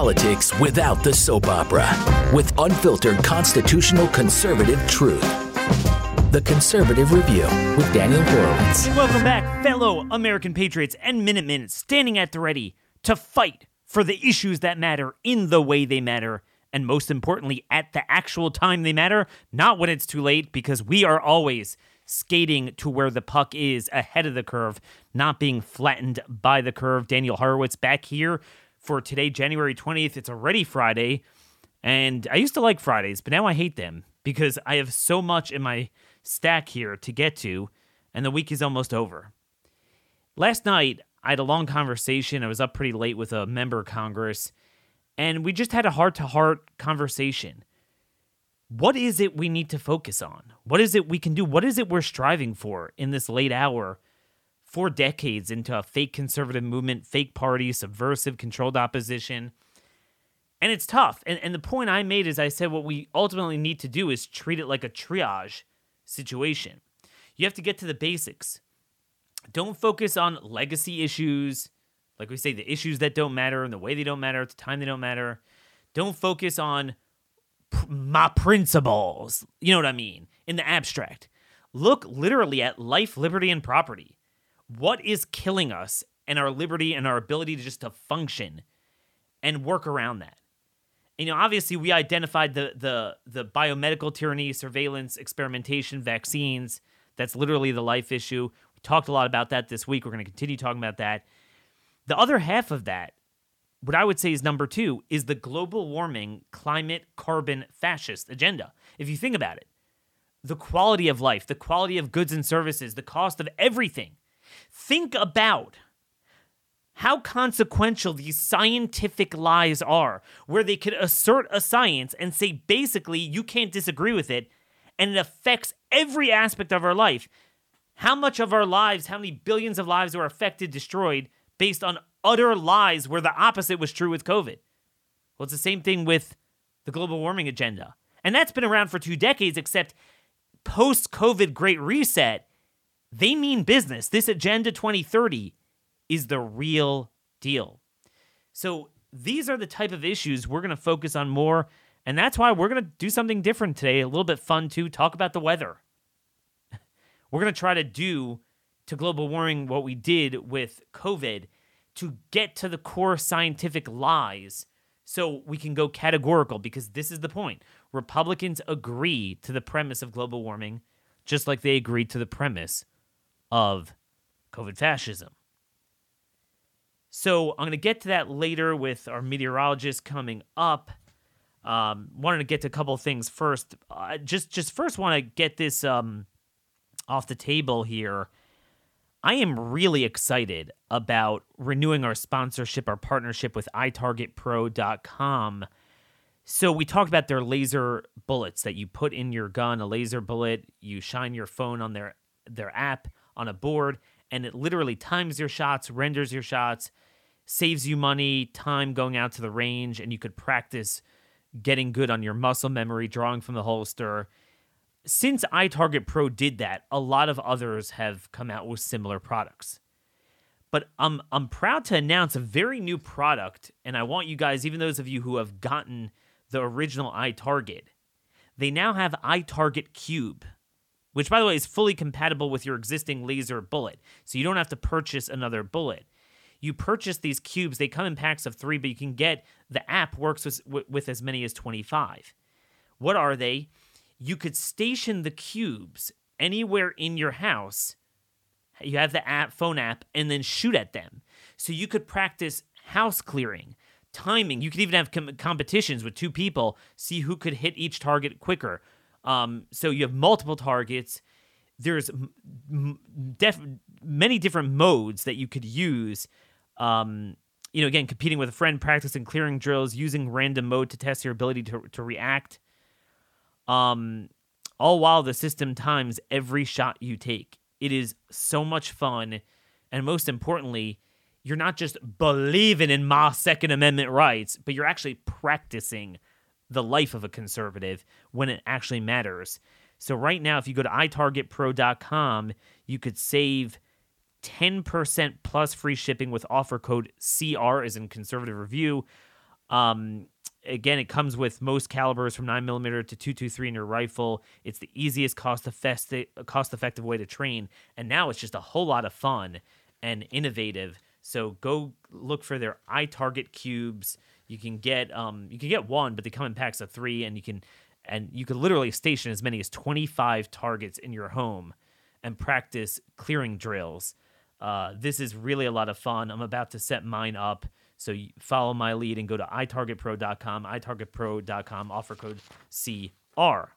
politics without the soap opera with unfiltered constitutional conservative truth. The Conservative Review with Daniel Horowitz. Welcome back, fellow American patriots and Minutemen standing at the ready to fight for the issues that matter in the way they matter, and most importantly, at the actual time they matter, not when it's too late, because we are always skating to where the puck is ahead of the curve, not being flattened by the curve. Daniel Horowitz back here for today, January 20th. It's already Friday, and I used to like Fridays, but now I hate them because I have so much in my stack here to get to, and the week is almost over. Last night, I had a long conversation. I was up pretty late with a member of Congress, and we just had a heart to heart conversation what is it we need to focus on? What is it we can do? What is it we're striving for in this late hour, four decades into a fake conservative movement, fake party, subversive, controlled opposition? And it's tough. And, and the point I made is I said what we ultimately need to do is treat it like a triage situation. You have to get to the basics. Don't focus on legacy issues, like we say, the issues that don't matter and the way they don't matter at the time they don't matter. Don't focus on my principles. You know what I mean? In the abstract. Look literally at life, liberty, and property. What is killing us and our liberty and our ability to just to function and work around that? And, You know, obviously we identified the the the biomedical tyranny, surveillance, experimentation, vaccines. That's literally the life issue. We talked a lot about that this week. We're going to continue talking about that. The other half of that what I would say is number two is the global warming, climate, carbon, fascist agenda. If you think about it, the quality of life, the quality of goods and services, the cost of everything. Think about how consequential these scientific lies are, where they could assert a science and say basically you can't disagree with it, and it affects every aspect of our life. How much of our lives, how many billions of lives are affected, destroyed based on utter lies where the opposite was true with COVID. Well, it's the same thing with the global warming agenda. And that's been around for two decades, except post COVID Great Reset, they mean business. This Agenda 2030 is the real deal. So these are the type of issues we're going to focus on more. And that's why we're going to do something different today, a little bit fun too, talk about the weather. we're going to try to do to global warming what we did with COVID to get to the core scientific lies so we can go categorical because this is the point. Republicans agree to the premise of global warming just like they agreed to the premise of COVID fascism. So I'm going to get to that later with our meteorologist coming up. Um, wanted to get to a couple things first. Uh, just just first want to get this um, off the table here. I am really excited about renewing our sponsorship, our partnership with itargetpro.com. So we talked about their laser bullets that you put in your gun, a laser bullet, you shine your phone on their their app on a board and it literally times your shots, renders your shots, saves you money, time going out to the range and you could practice getting good on your muscle memory, drawing from the holster since iTarget Pro did that, a lot of others have come out with similar products. But I'm I'm proud to announce a very new product, and I want you guys, even those of you who have gotten the original iTarget, they now have iTarget Cube, which by the way is fully compatible with your existing laser bullet. So you don't have to purchase another bullet. You purchase these cubes, they come in packs of three, but you can get the app works with, with as many as 25. What are they? you could station the cubes anywhere in your house. You have the app, phone app, and then shoot at them. So you could practice house clearing, timing. You could even have com- competitions with two people, see who could hit each target quicker. Um, so you have multiple targets. There's def- many different modes that you could use. Um, you know, again, competing with a friend, practicing clearing drills, using random mode to test your ability to, to react. Um, all while the system times every shot you take. It is so much fun. And most importantly, you're not just believing in my Second Amendment rights, but you're actually practicing the life of a conservative when it actually matters. So, right now, if you go to itargetpro.com, you could save 10% plus free shipping with offer code CR, as in conservative review, Um, again, it comes with most calibers from 9mm to 223 in your rifle. It's the easiest cost effective cost effective way to train, and now it's just a whole lot of fun and innovative. So go look for their iTarget cubes. You can get um you can get one, but they come in packs of three, and you can and you can literally station as many as 25 targets in your home and practice clearing drills. Uh, this is really a lot of fun. I'm about to set mine up. So follow my lead and go to itargetpro.com, itargetpro.com, offer code CR.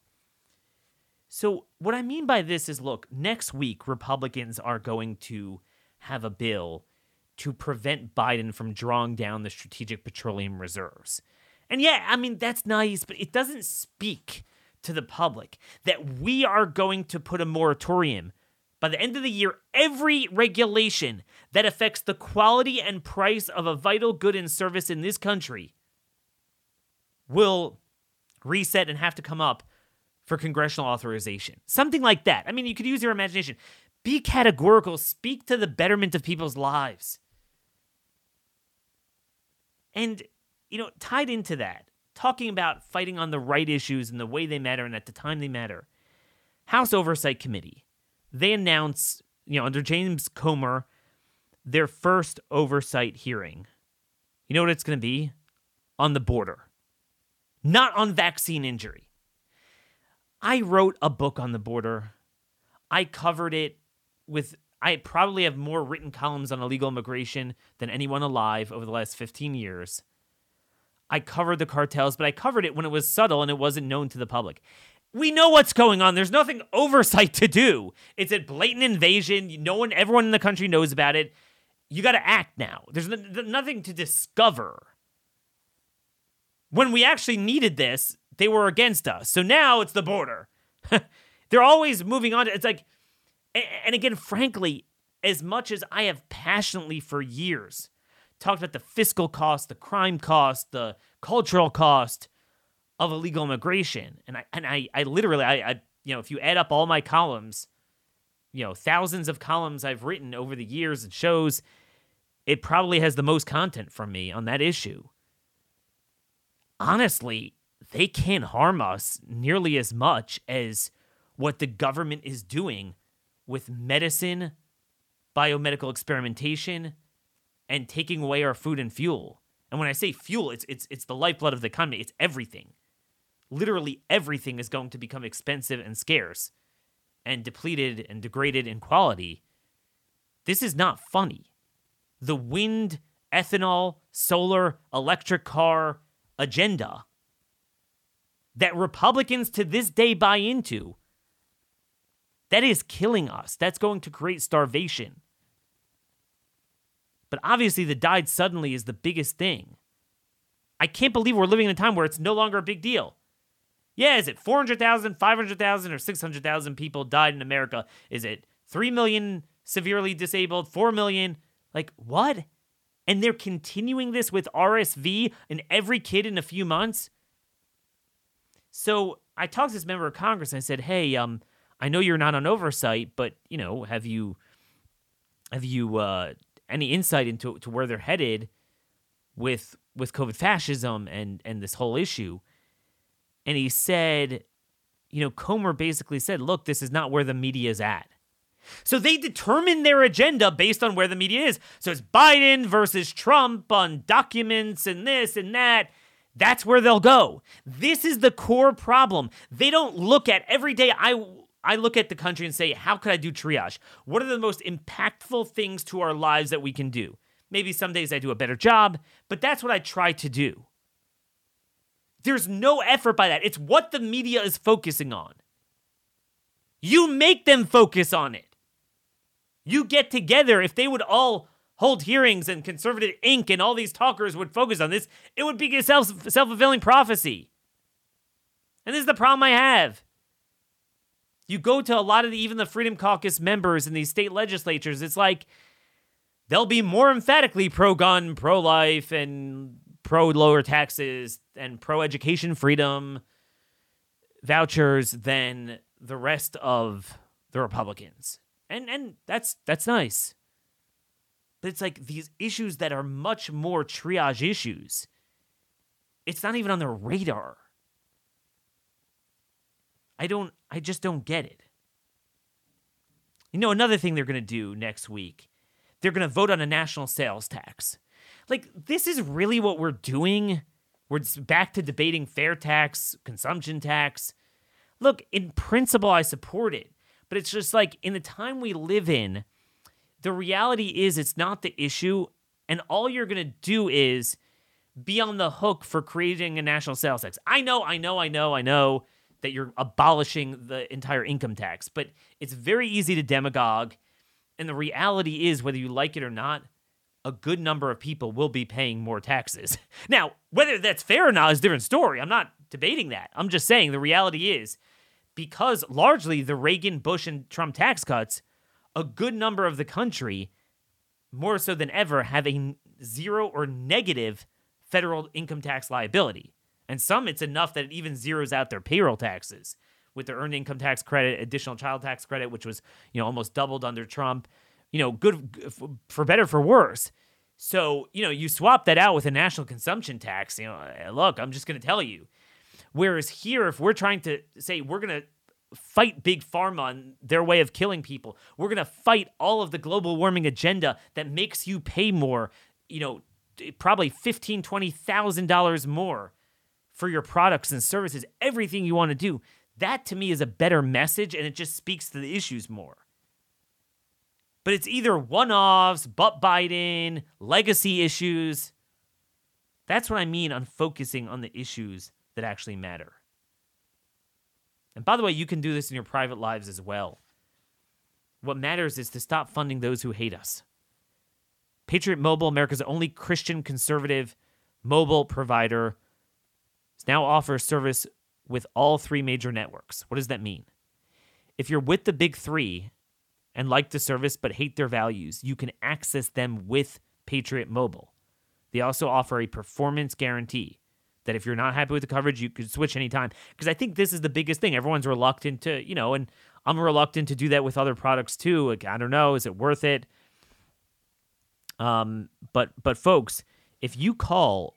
So, what I mean by this is look, next week, Republicans are going to have a bill to prevent Biden from drawing down the strategic petroleum reserves. And yeah, I mean, that's nice, but it doesn't speak to the public that we are going to put a moratorium by the end of the year, every regulation that affects the quality and price of a vital good and service in this country will reset and have to come up for congressional authorization. Something like that. I mean, you could use your imagination. Be categorical, speak to the betterment of people's lives. And, you know, tied into that, talking about fighting on the right issues and the way they matter and at the time they matter, House Oversight Committee they announce, you know, under James Comer, their first oversight hearing. You know what it's going to be? On the border, not on vaccine injury. I wrote a book on the border. I covered it with, I probably have more written columns on illegal immigration than anyone alive over the last 15 years. I covered the cartels, but I covered it when it was subtle and it wasn't known to the public we know what's going on. There's nothing oversight to do. It's a blatant invasion. No one, everyone in the country knows about it. You got to act now. There's nothing to discover. When we actually needed this, they were against us. So now it's the border. They're always moving on. It's like, and again, frankly, as much as I have passionately for years talked about the fiscal cost, the crime cost, the cultural cost, of illegal immigration. And I and I, I literally I, I you know, if you add up all my columns, you know, thousands of columns I've written over the years and shows, it probably has the most content from me on that issue. Honestly, they can't harm us nearly as much as what the government is doing with medicine, biomedical experimentation, and taking away our food and fuel. And when I say fuel, it's it's it's the lifeblood of the economy. It's everything literally everything is going to become expensive and scarce and depleted and degraded in quality. This is not funny. The wind, ethanol, solar, electric car agenda that Republicans to this day buy into, that is killing us. That's going to create starvation. But obviously, the died suddenly is the biggest thing. I can't believe we're living in a time where it's no longer a big deal. Yeah, is it 400,000, 500,000, or 600,000 people died in America? Is it 3 million severely disabled, 4 million? Like, what? And they're continuing this with RSV in every kid in a few months? So I talked to this member of Congress and I said, hey, um, I know you're not on oversight, but, you know, have you, have you, uh, any insight into to where they're headed with with COVID fascism and and this whole issue? and he said, you know, Comer basically said, look, this is not where the media is at. So they determine their agenda based on where the media is. So it's Biden versus Trump on documents and this and that. That's where they'll go. This is the core problem. They don't look at every day I I look at the country and say, how could I do triage? What are the most impactful things to our lives that we can do? Maybe some days I do a better job, but that's what I try to do. There's no effort by that. It's what the media is focusing on. You make them focus on it. You get together. If they would all hold hearings and conservative Inc. and all these talkers would focus on this, it would be a self fulfilling prophecy. And this is the problem I have. You go to a lot of the, even the Freedom Caucus members in these state legislatures, it's like they'll be more emphatically pro gun, pro life, and pro lower taxes and pro education freedom vouchers than the rest of the Republicans. And and that's that's nice. But it's like these issues that are much more triage issues. it's not even on their radar. I don't I just don't get it. You know another thing they're going to do next week. They're going to vote on a national sales tax. Like this is really what we're doing. We're back to debating fair tax, consumption tax. Look, in principle I support it, but it's just like in the time we live in, the reality is it's not the issue and all you're going to do is be on the hook for creating a national sales tax. I know, I know, I know, I know that you're abolishing the entire income tax, but it's very easy to demagogue. And the reality is, whether you like it or not, a good number of people will be paying more taxes. Now, whether that's fair or not is a different story. I'm not debating that. I'm just saying the reality is because largely the Reagan, Bush, and Trump tax cuts, a good number of the country, more so than ever, have a zero or negative federal income tax liability. And some, it's enough that it even zeroes out their payroll taxes with their earned income tax credit, additional child tax credit, which was you know almost doubled under Trump. You know, good for better for worse. So you know, you swap that out with a national consumption tax. You know, eh, look, I'm just going to tell you. Whereas here, if we're trying to say we're going to fight big pharma on their way of killing people, we're going to fight all of the global warming agenda that makes you pay more. You know, probably fifteen, twenty thousand dollars more for your products and services, everything you want to do. That to me is a better message and it just speaks to the issues more. But it's either one offs, butt biting, legacy issues. That's what I mean on focusing on the issues that actually matter. And by the way, you can do this in your private lives as well. What matters is to stop funding those who hate us. Patriot Mobile, America's only Christian conservative mobile provider, now offers service with all three major networks. What does that mean? If you're with the big three and like the service but hate their values, you can access them with Patriot Mobile. They also offer a performance guarantee that if you're not happy with the coverage, you could switch anytime. Because I think this is the biggest thing. Everyone's reluctant to, you know, and I'm reluctant to do that with other products too. Like, I don't know, is it worth it? Um, but but folks, if you call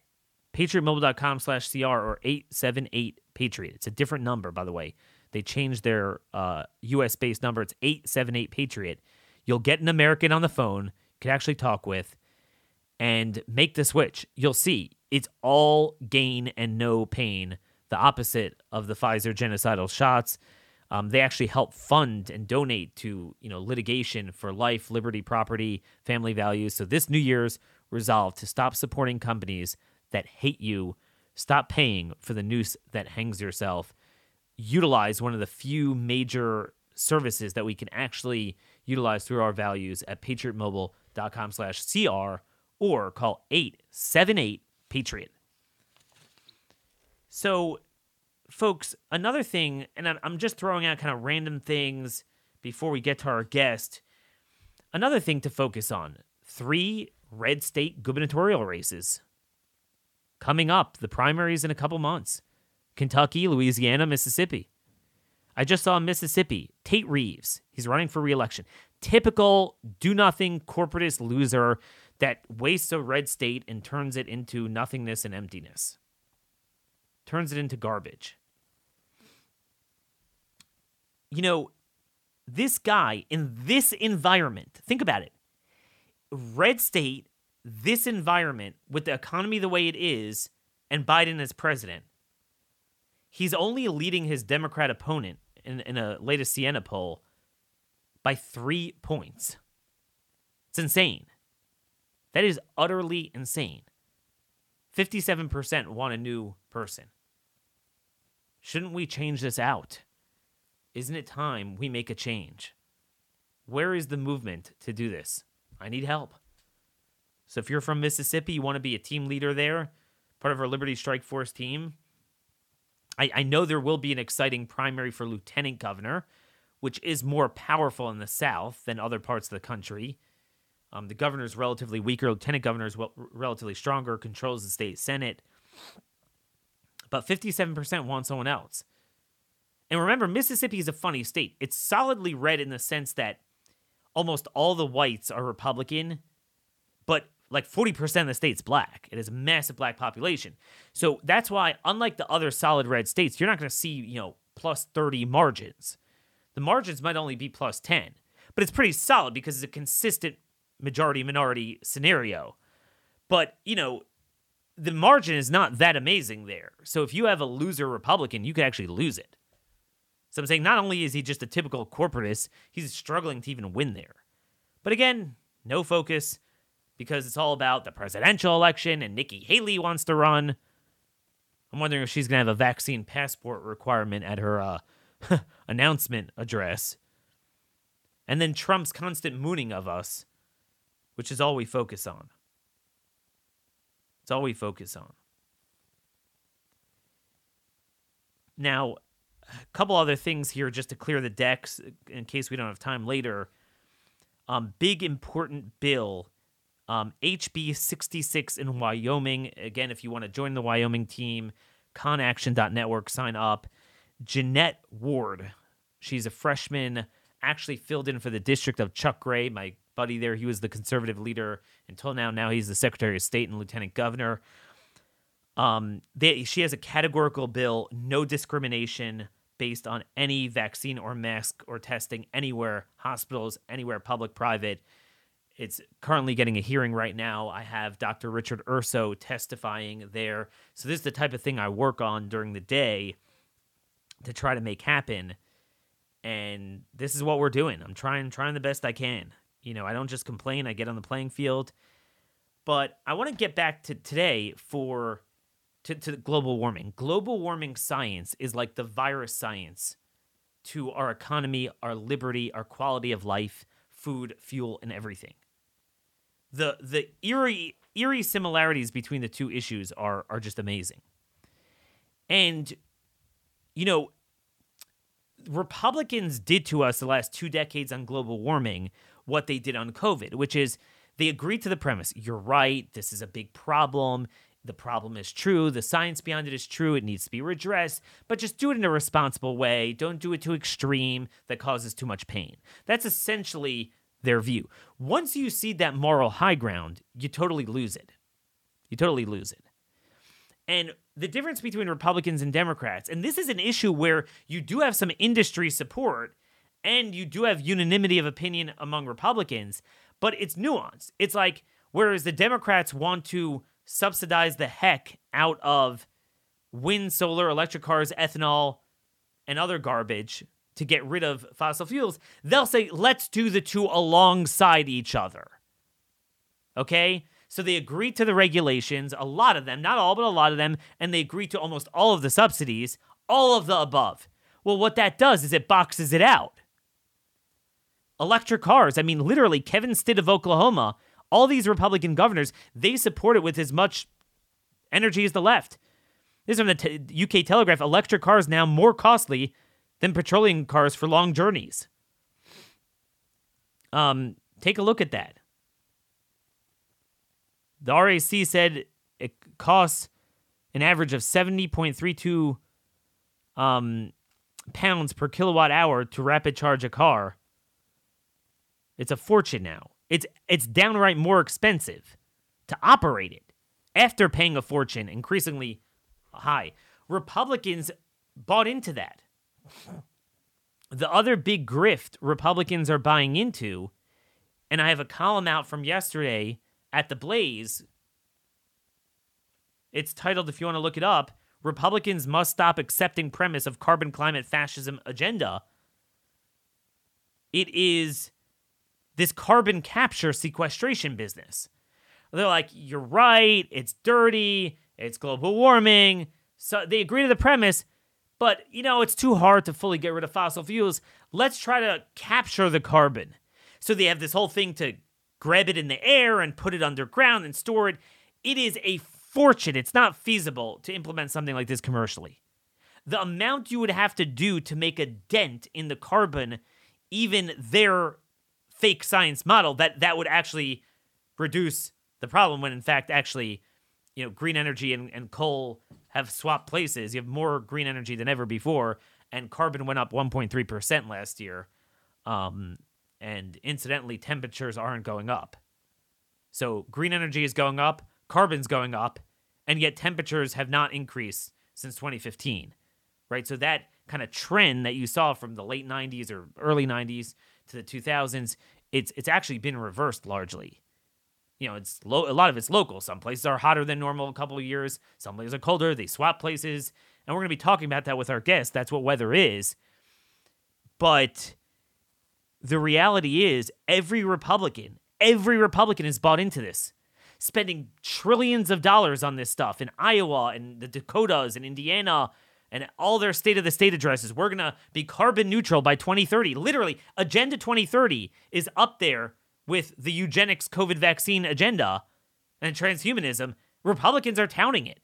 patriotmobile.com slash CR or 878 Patriot. It's a different number, by the way. They changed their uh, US based number. It's 878 Patriot. You'll get an American on the phone, can actually talk with, and make the switch. You'll see it's all gain and no pain, the opposite of the Pfizer genocidal shots. Um, they actually help fund and donate to you know litigation for life, liberty, property, family values. So this New Year's resolve to stop supporting companies that hate you. Stop paying for the noose that hangs yourself. Utilize one of the few major services that we can actually utilize through our values at patriotmobile.com slash CR or call 878 Patriot. So, folks, another thing, and I'm just throwing out kind of random things before we get to our guest. Another thing to focus on three red state gubernatorial races. Coming up, the primaries in a couple months Kentucky, Louisiana, Mississippi. I just saw Mississippi, Tate Reeves. He's running for reelection. Typical do nothing corporatist loser that wastes a red state and turns it into nothingness and emptiness. Turns it into garbage. You know, this guy in this environment, think about it. Red state this environment with the economy the way it is and Biden as president, he's only leading his Democrat opponent in, in a latest Siena poll by three points. It's insane. That is utterly insane. 57% want a new person. Shouldn't we change this out? Isn't it time we make a change? Where is the movement to do this? I need help. So if you're from Mississippi, you want to be a team leader there, part of our Liberty Strike Force team. I, I know there will be an exciting primary for lieutenant governor, which is more powerful in the South than other parts of the country. Um, the governor is relatively weaker. Lieutenant governor is well, relatively stronger, controls the state senate. But 57% want someone else. And remember, Mississippi is a funny state. It's solidly red in the sense that almost all the whites are Republican but like 40% of the state's black. It is a massive black population. So that's why, unlike the other solid red states, you're not going to see, you know, plus 30 margins. The margins might only be plus 10, but it's pretty solid because it's a consistent majority minority scenario. But, you know, the margin is not that amazing there. So if you have a loser Republican, you could actually lose it. So I'm saying not only is he just a typical corporatist, he's struggling to even win there. But again, no focus because it's all about the presidential election and Nikki Haley wants to run. I'm wondering if she's going to have a vaccine passport requirement at her uh, announcement address. And then Trump's constant mooning of us, which is all we focus on. It's all we focus on. Now, a couple other things here just to clear the decks in case we don't have time later. Um, big important bill, um, HB 66 in Wyoming. Again, if you want to join the Wyoming team, conaction.network, sign up. Jeanette Ward, she's a freshman, actually filled in for the district of Chuck Gray, my buddy there. He was the conservative leader until now. Now he's the Secretary of State and Lieutenant Governor. Um, they, she has a categorical bill, no discrimination based on any vaccine or mask or testing anywhere, hospitals, anywhere, public, private. It's currently getting a hearing right now. I have Dr. Richard Urso testifying there. So this is the type of thing I work on during the day to try to make happen. And this is what we're doing. I'm trying trying the best I can. You know, I don't just complain, I get on the playing field. But I want to get back to today for to, to global warming. Global warming science is like the virus science to our economy, our liberty, our quality of life, food, fuel, and everything. The the eerie eerie similarities between the two issues are are just amazing. And you know, Republicans did to us the last two decades on global warming what they did on COVID, which is they agreed to the premise. You're right. This is a big problem. The problem is true. The science behind it is true. It needs to be redressed, but just do it in a responsible way. Don't do it too extreme that causes too much pain. That's essentially their view. Once you see that moral high ground, you totally lose it. You totally lose it. And the difference between Republicans and Democrats, and this is an issue where you do have some industry support and you do have unanimity of opinion among Republicans, but it's nuanced. It's like, whereas the Democrats want to subsidize the heck out of wind, solar, electric cars, ethanol, and other garbage to get rid of fossil fuels, they'll say, let's do the two alongside each other. Okay? So they agree to the regulations, a lot of them, not all, but a lot of them, and they agree to almost all of the subsidies, all of the above. Well, what that does is it boxes it out electric cars. I mean, literally, Kevin Stitt of Oklahoma, all these Republican governors, they support it with as much energy as the left. This is from the UK Telegraph. Electric cars now more costly than petroleum cars for long journeys. Um, take a look at that. The RAC said it costs an average of 70.32 um, pounds per kilowatt hour to rapid charge a car. It's a fortune now. It's it's downright more expensive to operate it after paying a fortune, increasingly high. Republicans bought into that. The other big grift Republicans are buying into, and I have a column out from yesterday at the Blaze. It's titled, if you want to look it up, Republicans must stop accepting premise of carbon climate fascism agenda. It is this carbon capture sequestration business. They're like, you're right, it's dirty, it's global warming. So they agree to the premise, but you know, it's too hard to fully get rid of fossil fuels. Let's try to capture the carbon. So they have this whole thing to grab it in the air and put it underground and store it. It is a fortune. It's not feasible to implement something like this commercially. The amount you would have to do to make a dent in the carbon, even their fake science model that that would actually reduce the problem when in fact actually you know green energy and, and coal have swapped places you have more green energy than ever before and carbon went up 1.3% last year um, and incidentally temperatures aren't going up So green energy is going up, carbon's going up, and yet temperatures have not increased since 2015, right? So that kind of trend that you saw from the late 90s or early 90s to the 2000s, it's it's actually been reversed largely. You know, it's low. A lot of it's local. Some places are hotter than normal a couple of years. Some places are colder. They swap places, and we're going to be talking about that with our guests. That's what weather is. But the reality is, every Republican, every Republican is bought into this, spending trillions of dollars on this stuff in Iowa and the Dakotas and Indiana and all their state of the state addresses. We're going to be carbon neutral by 2030. Literally, Agenda 2030 is up there with the eugenics COVID vaccine agenda and transhumanism. Republicans are touting it.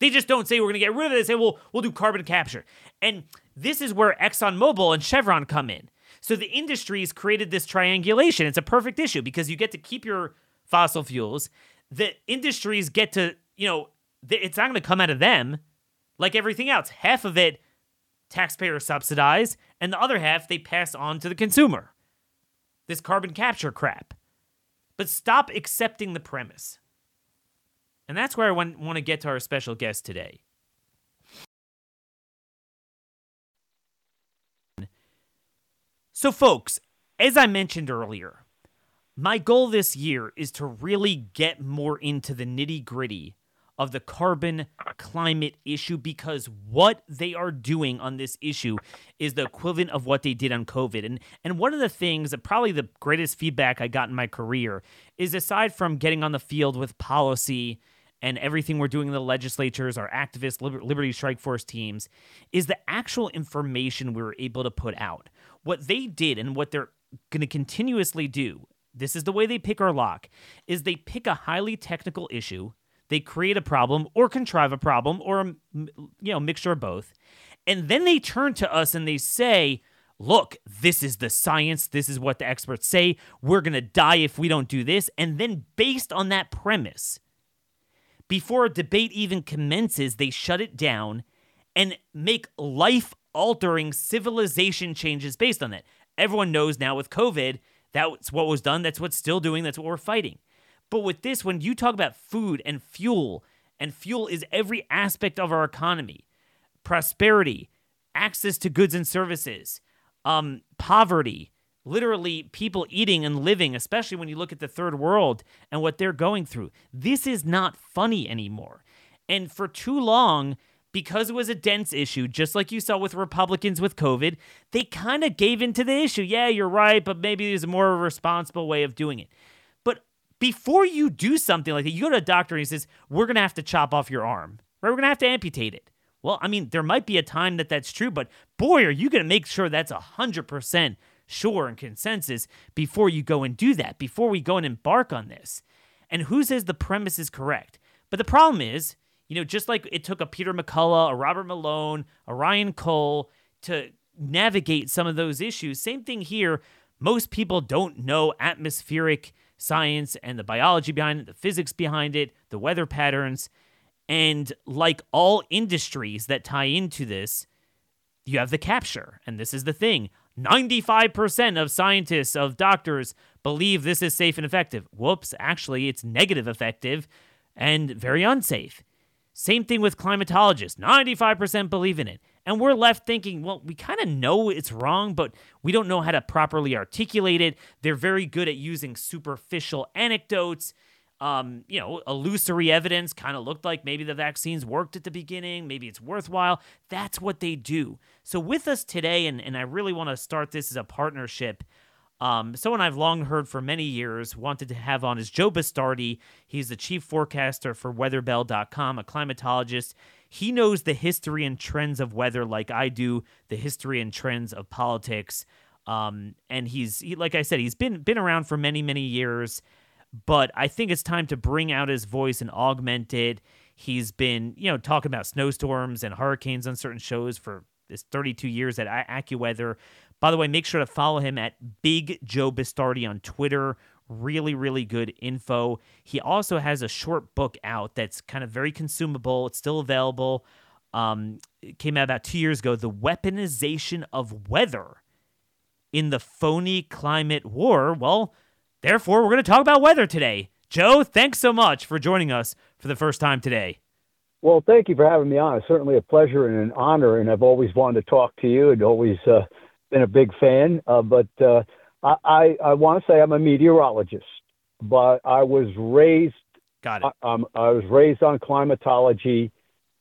They just don't say we're going to get rid of it. They say, well, we'll do carbon capture. And this is where ExxonMobil and Chevron come in. So the industries created this triangulation. It's a perfect issue because you get to keep your fossil fuels. The industries get to, you know, it's not going to come out of them like everything else. Half of it taxpayers subsidize, and the other half they pass on to the consumer. This carbon capture crap. But stop accepting the premise. And that's where I want, want to get to our special guest today. So, folks, as I mentioned earlier, my goal this year is to really get more into the nitty gritty of the carbon climate issue because what they are doing on this issue is the equivalent of what they did on COVID. And and one of the things that probably the greatest feedback I got in my career is aside from getting on the field with policy and everything we're doing in the legislatures, our activists, Liber- Liberty Strike Force teams, is the actual information we were able to put out. What they did and what they're going to continuously do, this is the way they pick our lock, is they pick a highly technical issue they create a problem or contrive a problem or a you know mixture of both. And then they turn to us and they say, "Look, this is the science. This is what the experts say. We're going to die if we don't do this." And then based on that premise, before a debate even commences, they shut it down and make life altering civilization changes based on that. Everyone knows now with COVID, that's what was done, that's what's still doing, that's what we're fighting. But with this, when you talk about food and fuel, and fuel is every aspect of our economy prosperity, access to goods and services, um, poverty, literally people eating and living, especially when you look at the third world and what they're going through. This is not funny anymore. And for too long, because it was a dense issue, just like you saw with Republicans with COVID, they kind of gave into the issue. Yeah, you're right, but maybe there's a more responsible way of doing it before you do something like that, you go to a doctor and he says, We're going to have to chop off your arm, right? We're going to have to amputate it. Well, I mean, there might be a time that that's true, but boy, are you going to make sure that's 100% sure and consensus before you go and do that, before we go and embark on this. And who says the premise is correct? But the problem is, you know, just like it took a Peter McCullough, a Robert Malone, a Ryan Cole to navigate some of those issues, same thing here. Most people don't know atmospheric science and the biology behind it, the physics behind it, the weather patterns. And like all industries that tie into this, you have the capture. And this is the thing 95% of scientists, of doctors, believe this is safe and effective. Whoops, actually, it's negative effective and very unsafe. Same thing with climatologists 95% believe in it. And we're left thinking, well, we kind of know it's wrong, but we don't know how to properly articulate it. They're very good at using superficial anecdotes. Um, you know, illusory evidence kind of looked like maybe the vaccines worked at the beginning, maybe it's worthwhile. That's what they do. So, with us today, and, and I really want to start this as a partnership. Um, someone I've long heard for many years wanted to have on is Joe Bastardi. He's the chief forecaster for weatherbell.com, a climatologist. He knows the history and trends of weather like I do, the history and trends of politics. Um, and he's he, like I said, he's been been around for many many years, but I think it's time to bring out his voice and augment it. He's been you know talking about snowstorms and hurricanes on certain shows for this 32 years at AccuWeather. By the way, make sure to follow him at Big Joe Bastardi on Twitter. Really, really good info. He also has a short book out that's kind of very consumable. It's still available. Um, it came out about two years ago. The weaponization of weather in the phony climate war. Well, Therefore, we're going to talk about weather today. Joe, thanks so much for joining us for the first time today. Well, thank you for having me on. It's certainly a pleasure and an honor, and I've always wanted to talk to you and always uh, been a big fan. Uh, but uh, I, I, I want to say I'm a meteorologist, but I was raised. Got it. I, I was raised on climatology,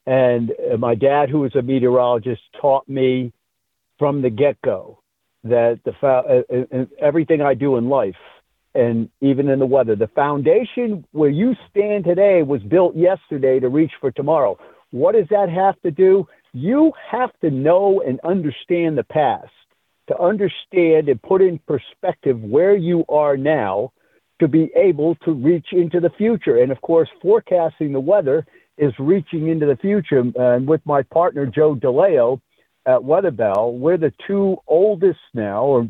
and my dad, who was a meteorologist, taught me from the get go that the fa- uh, uh, everything I do in life and even in the weather. The foundation where you stand today was built yesterday to reach for tomorrow. What does that have to do? You have to know and understand the past to understand and put in perspective where you are now to be able to reach into the future. And of course, forecasting the weather is reaching into the future. And with my partner, Joe D'Aleo at Weatherbell, we're the two oldest now, or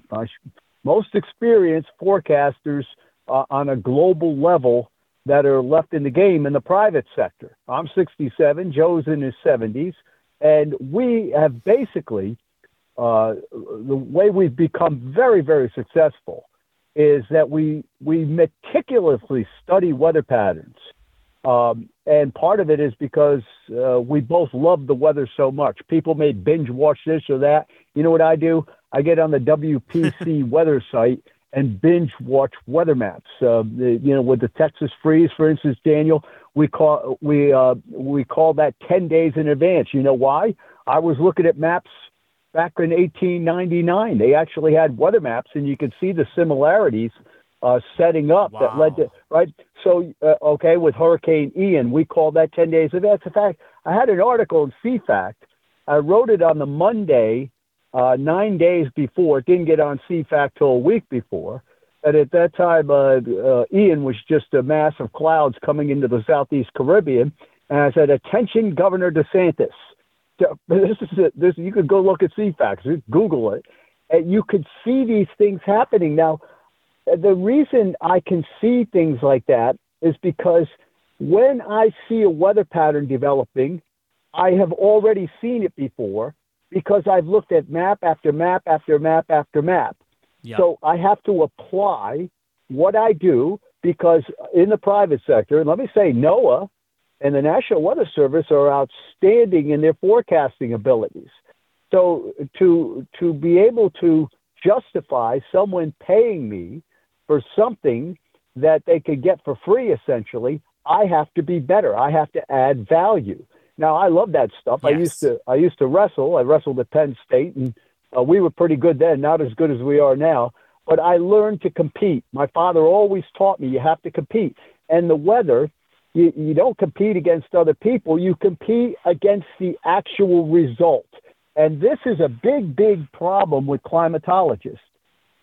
most experienced forecasters uh, on a global level that are left in the game in the private sector. I'm 67, Joe's in his 70s, and we have basically uh, the way we've become very, very successful is that we we meticulously study weather patterns, um, and part of it is because uh, we both love the weather so much. People may binge watch this or that. You know what I do? I get on the WPC weather site and binge watch weather maps. Uh, the, you know, with the Texas freeze, for instance, Daniel, we call we uh, we call that ten days in advance. You know why? I was looking at maps back in 1899. They actually had weather maps, and you could see the similarities uh, setting up wow. that led to right. So uh, okay, with Hurricane Ian, we call that 10 days in advance. In fact, I had an article in CFACT. I wrote it on the Monday uh, nine days before. It didn't get on CFACT till a week before. And at that time, uh, uh, Ian was just a mass of clouds coming into the southeast Caribbean. And I said, "Attention, Governor DeSantis." This is a, this. You could go look at CFACT, Google it, and you could see these things happening. Now, the reason I can see things like that is because when I see a weather pattern developing, I have already seen it before because I've looked at map after map after map after map. Yep. So I have to apply what I do because in the private sector, and let me say, NOAA and the National Weather Service are outstanding in their forecasting abilities. So to to be able to justify someone paying me for something that they could get for free, essentially, I have to be better. I have to add value. Now I love that stuff. Yes. I used to I used to wrestle. I wrestled at Penn State, and uh, we were pretty good then. Not as good as we are now, but I learned to compete. My father always taught me you have to compete. And the weather, you, you don't compete against other people. You compete against the actual result. And this is a big, big problem with climatologists.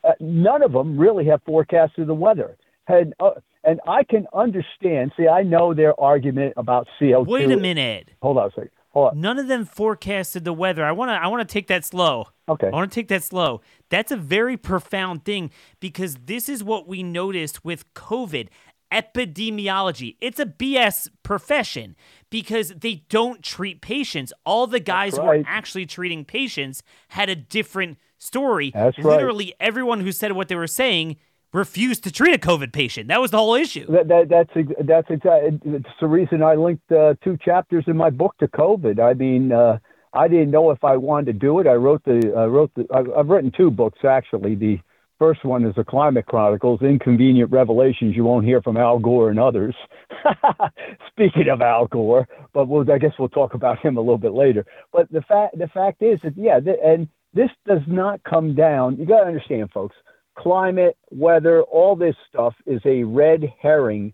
Uh, none of them really have forecasted the weather. And uh, and I can understand. See, I know their argument about CO2. Wait a minute. Hold on a second. Hold on. None of them forecasted the weather. I want to. I want to take that slow. Okay. I want to take that slow. That's a very profound thing because this is what we noticed with COVID. Epidemiology. It's a BS profession because they don't treat patients. All the guys right. who are actually treating patients had a different story. That's Literally right. everyone who said what they were saying refused to treat a COVID patient. That was the whole issue. That, that, that's that's exactly it's the reason I linked uh, two chapters in my book to COVID. I mean, uh, I didn't know if I wanted to do it. I wrote the I wrote the I've written two books actually. The first one is the Climate Chronicles: Inconvenient Revelations You Won't Hear from Al Gore and Others. Speaking of Al Gore, but we'll, I guess we'll talk about him a little bit later. But the fact the fact is that yeah, th- and this does not come down. You got to understand, folks climate, weather, all this stuff is a red herring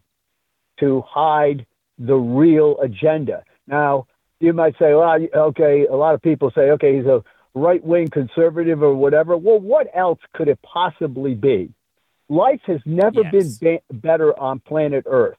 to hide the real agenda. Now, you might say, well, okay, a lot of people say, okay, he's a right wing conservative or whatever. Well, what else could it possibly be? Life has never yes. been be- better on planet Earth.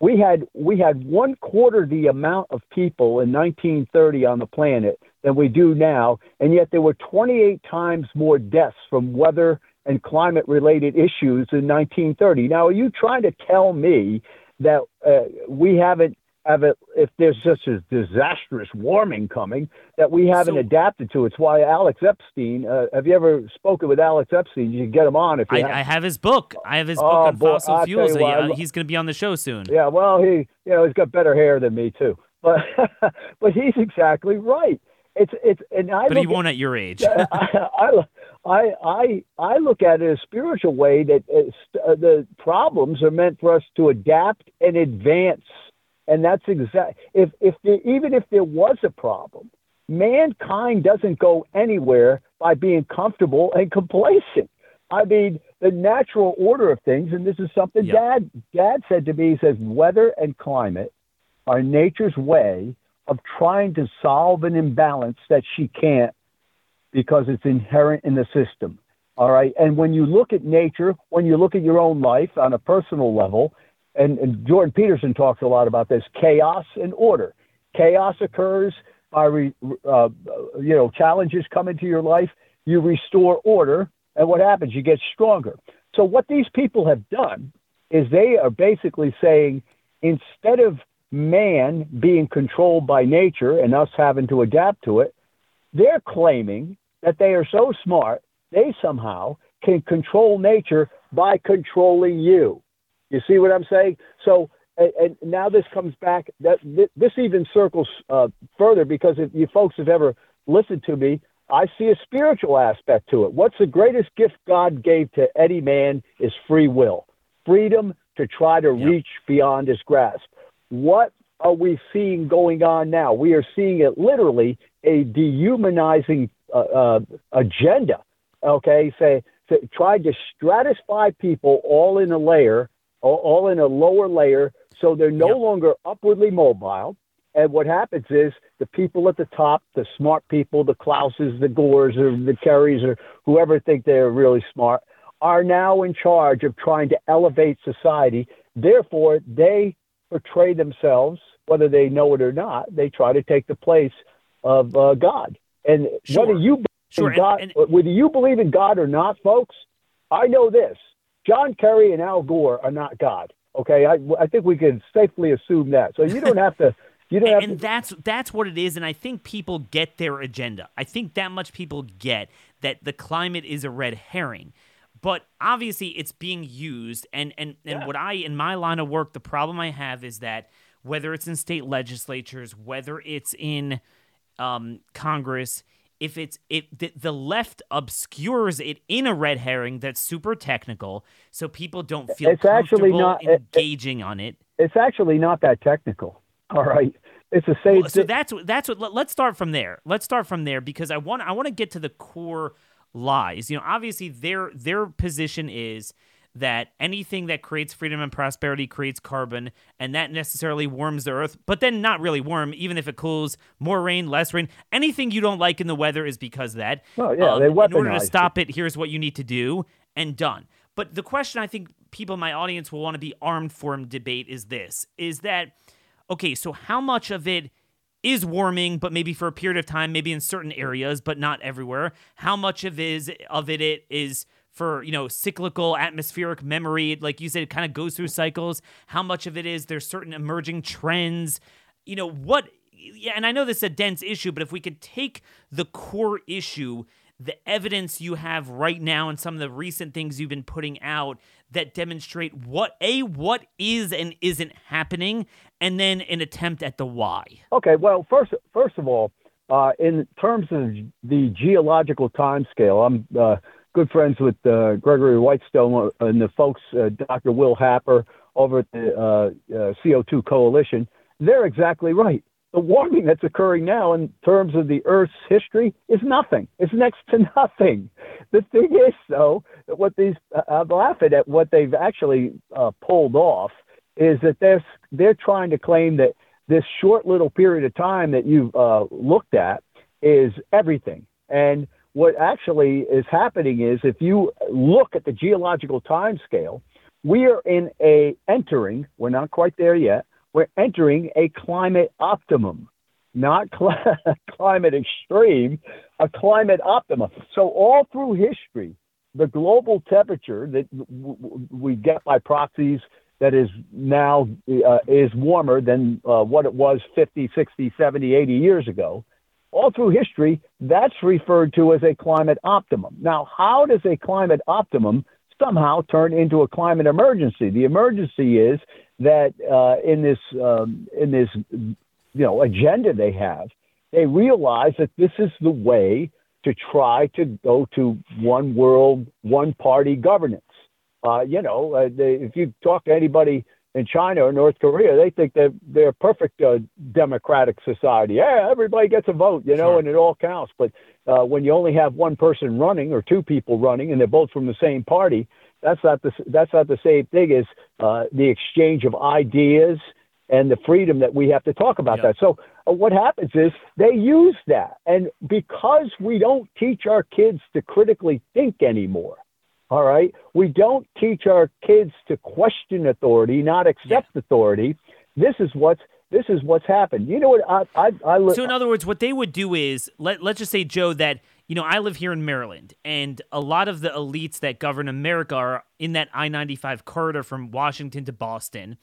We had we had one quarter the amount of people in 1930 on the planet than we do now, and yet there were 28 times more deaths from weather and climate related issues in 1930. Now, are you trying to tell me that uh, we haven't have it if there's such a disastrous warming coming that we haven't So- adapted to. It's why Alex Epstein. Uh, have you ever spoken with Alex Epstein? You can get him on if you. I, have- I have his book. I have his book Oh, on boy, fossil I'll fuels. what, I Uh, he's going to be on the show soon. Yeah, well, he, you know, he's got better hair than me too, but but he's exactly right. It's it's and I But he look at- won't at your age. I, I, I, I look at it in a spiritual way that uh, the problems are meant for us to adapt and advance, and that's exact. If if there, even if there was a problem, mankind doesn't go anywhere by being comfortable and complacent. I mean, the natural order of things, and this is something Yeah. Dad Dad said to me. He says weather and climate are nature's way of trying to solve an imbalance that she can't because it's inherent in the system. All right. And when you look at nature, when you look at your own life on a personal level, and, and Jordan Peterson talks a lot about this chaos and order. Chaos occurs by, re, uh, you know, challenges come into your life. You restore order. And what happens? You get stronger. So, what these people have done is they are basically saying instead of man being controlled by nature and us having to adapt to it, they're claiming that they are so smart, they somehow can control nature by controlling you. You see what I'm saying? So, and, and now this comes back. That this even circles uh, further because if you folks have ever listened to me, I see a spiritual aspect to it. What's the greatest gift God gave to any man is free will, freedom to try to Yep. reach beyond his grasp. What are we seeing going on now? We are seeing it literally a dehumanizing uh, uh, agenda. Okay, say, say tried to stratify people all in a layer, all, all in a lower layer, so they're no Yep. longer upwardly mobile. And what happens is the people at the top, the smart people, the Klauses, the Gores, or the Kerrys, or whoever think they're really smart, are now in charge of trying to elevate society. Therefore, they portray themselves, whether they know it or not, they try to take the place of uh, God. And Sure. whether you Sure, in and- God, and- whether you believe in God or not, folks, I know this: John Kerry and Al Gore are not God. Okay, I, I think we can safely assume that. So you don't have to. You don't have and to. that's that's what it is and i think people get their agenda i think that much people get that the climate is a red herring but obviously it's being used and and and what i in my line of work the problem i have is that whether it's in state legislatures whether it's in um, congress if it's it the, the left obscures it in a red herring that's super technical so people don't feel It's actually not- it- it- engaging on it It's actually not that technical. All right, it's the same. well, so that's what that's what. Let, let's start from there. Let's start from there because I want I want to get to the core lies. You know, obviously their their position is that anything that creates freedom and prosperity creates carbon, and that necessarily warms the earth. But then not really warm, even if it cools. More rain, less rain. Anything you don't like in the weather is because of that. Oh, yeah, Um, they in order to stop it, here's what you need to do, and done. But the question I think people in my audience will want to be armed for in debate is this: is that okay, so how much of it is warming, but maybe for a period of time, maybe in certain areas, but not everywhere? How much of is of it it is for you know cyclical atmospheric memory, like you said, it kind of goes through cycles. How much of it is there's certain emerging trends? You know what? Yeah, and I know this is a dense issue, but if we could take the core issue, the evidence you have right now, and some of the recent things you've been putting out that demonstrate what a what is and isn't happening, and then an attempt at the why. Okay, well, first, first of all, uh, in terms of the geological time scale, I'm uh, good friends with uh, Gregory Wrightstone and the folks, uh, Dr. Will Happer over at the uh, uh, CO2 Coalition. They're exactly right. The warming that's occurring now, in terms of the Earth's history, is nothing. It's next to nothing. The thing is, though, that what these I'm laughing at what they've actually uh, pulled off is that they're they're trying to claim that this short little period of time that you've uh, looked at is everything. And what actually is happening is if you look at the geological time scale, we are in a entering, we're not quite there yet, we're entering a climate optimum, not cl- climate extreme, a climate optimum. So all through history, the global temperature that w- w- we get by proxies that is now uh, is warmer than uh, what it was 50, 60, 70, 80 years ago. All through history, that's referred to as a climate optimum. Now, how does a climate optimum somehow turn into a climate emergency? The emergency is that uh, in this um, in this you know agenda they have, they realize that this is the way to try to go to one world, one party governance. Uh, you know, uh, they, if you talk to anybody in China or North Korea, they think that they're a perfect uh, democratic society. Yeah, everybody gets a vote, you know, sure. and it all counts. But uh, when you only have one person running or two people running, and they're both from the same party, that's not the that's not the same thing as uh, the exchange of ideas and the freedom that we have to talk about yep. that. So uh, what happens is they use that, and because we don't teach our kids to critically think anymore, all right, we don't teach our kids to question authority, not accept yeah. authority. This is what's this is what's happened. You know what? I I, I li- so in other words, what they would do is let let's just say Joe that you know I live here in Maryland, and a lot of the elites that govern America are in that I ninety five corridor from Washington to Boston,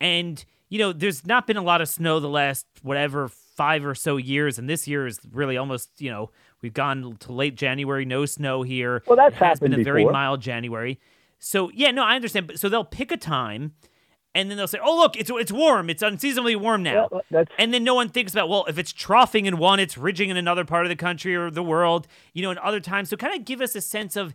and you know, there's not been a lot of snow the last whatever five or so years, and this year is really almost, you know, we've gone to late January, no snow here. Well, that's it has been a very mild January. So yeah, no, I understand. So they'll pick a time, and then they'll say, "Oh, look, it's it's warm. It's unseasonably warm now." Yeah, and then no one thinks about well, if it's troughing in one, it's ridging in another part of the country or the world, you know, in other times. So kind of give us a sense of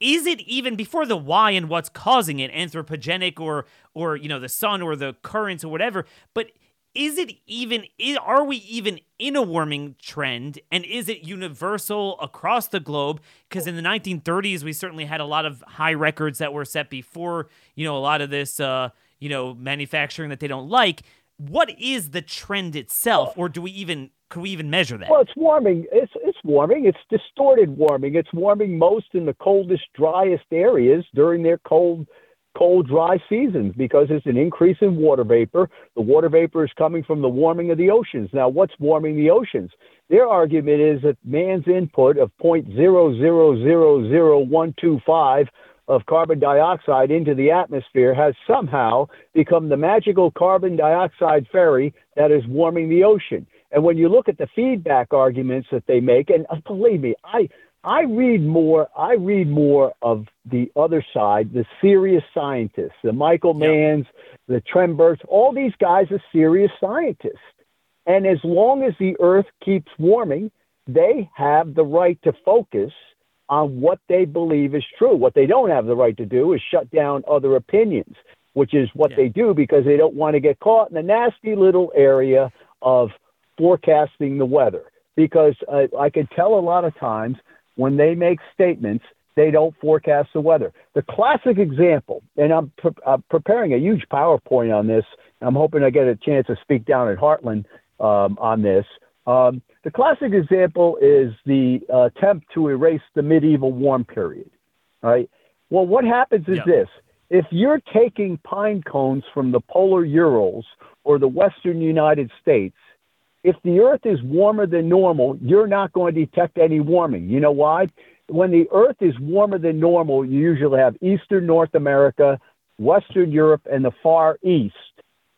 is it even before the why and what's causing it anthropogenic or or you know the sun or the currents or whatever but is it even are we even in a warming trend and is it universal across the globe because in the 1930s we certainly had a lot of high records that were set before you know a lot of this uh you know manufacturing that they don't like what is the trend itself or do we even could we even measure that? Well, it's warming. It's it's warming. It's distorted warming. It's warming most in the coldest, driest areas during their cold, cold, dry seasons because it's an increase in water vapor. The water vapor is coming from the warming of the oceans. Now, what's warming the oceans? Their argument is that man's input of point zero zero zero zero one two five of carbon dioxide into the atmosphere has somehow become the magical carbon dioxide fairy that is warming the ocean. And when you look at the feedback arguments that they make, and uh, believe me, I I read more. I read more of the other side, the serious scientists, the Michael yep. Manns, the Trenberths. All these guys are serious scientists, and as long as the Earth keeps warming, they have the right to focus on what they believe is true. What they don't have the right to do is shut down other opinions, which is what yeah. they do because they don't want to get caught in the nasty little area of forecasting the weather because uh, I can tell a lot of times when they make statements, they don't forecast the weather. The classic example, and I'm, pre- I'm preparing a huge PowerPoint on this. I'm hoping I get a chance to speak down at Heartland um, on this. Um, the classic example is the uh, attempt to erase the medieval warm period. Right. Well, what happens is this: if you're taking pine cones from the polar Urals or the western United States if the Earth is warmer than normal, you're not going to detect any warming. You know why? When the Earth is warmer than normal, you usually have Eastern North America, Western Europe, and the Far East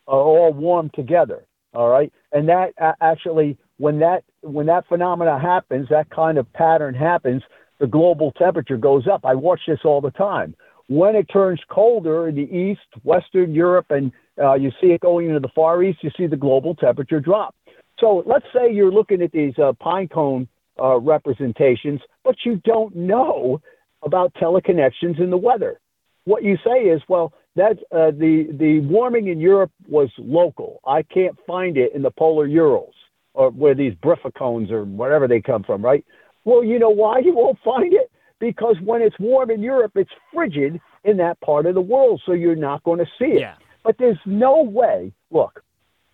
are all warm together. All right, and that actually, when that when that phenomena happens, that kind of pattern happens, the global temperature goes up. I watch this all the time. When it turns colder in the East, Western Europe, and uh, you see it going into the Far East, you see the global temperature drop. So let's say you're looking at these uh, pine cone uh, representations, but you don't know about teleconnections in the weather. What you say is, well, that uh, the the warming in Europe was local. I can't find it in the polar Urals or where these bristlecones or wherever they come from, right? Well, you know why you won't find it? Because when it's warm in Europe, it's frigid in that part of the world, so you're not going to see it. Yeah. But there's no way. Look,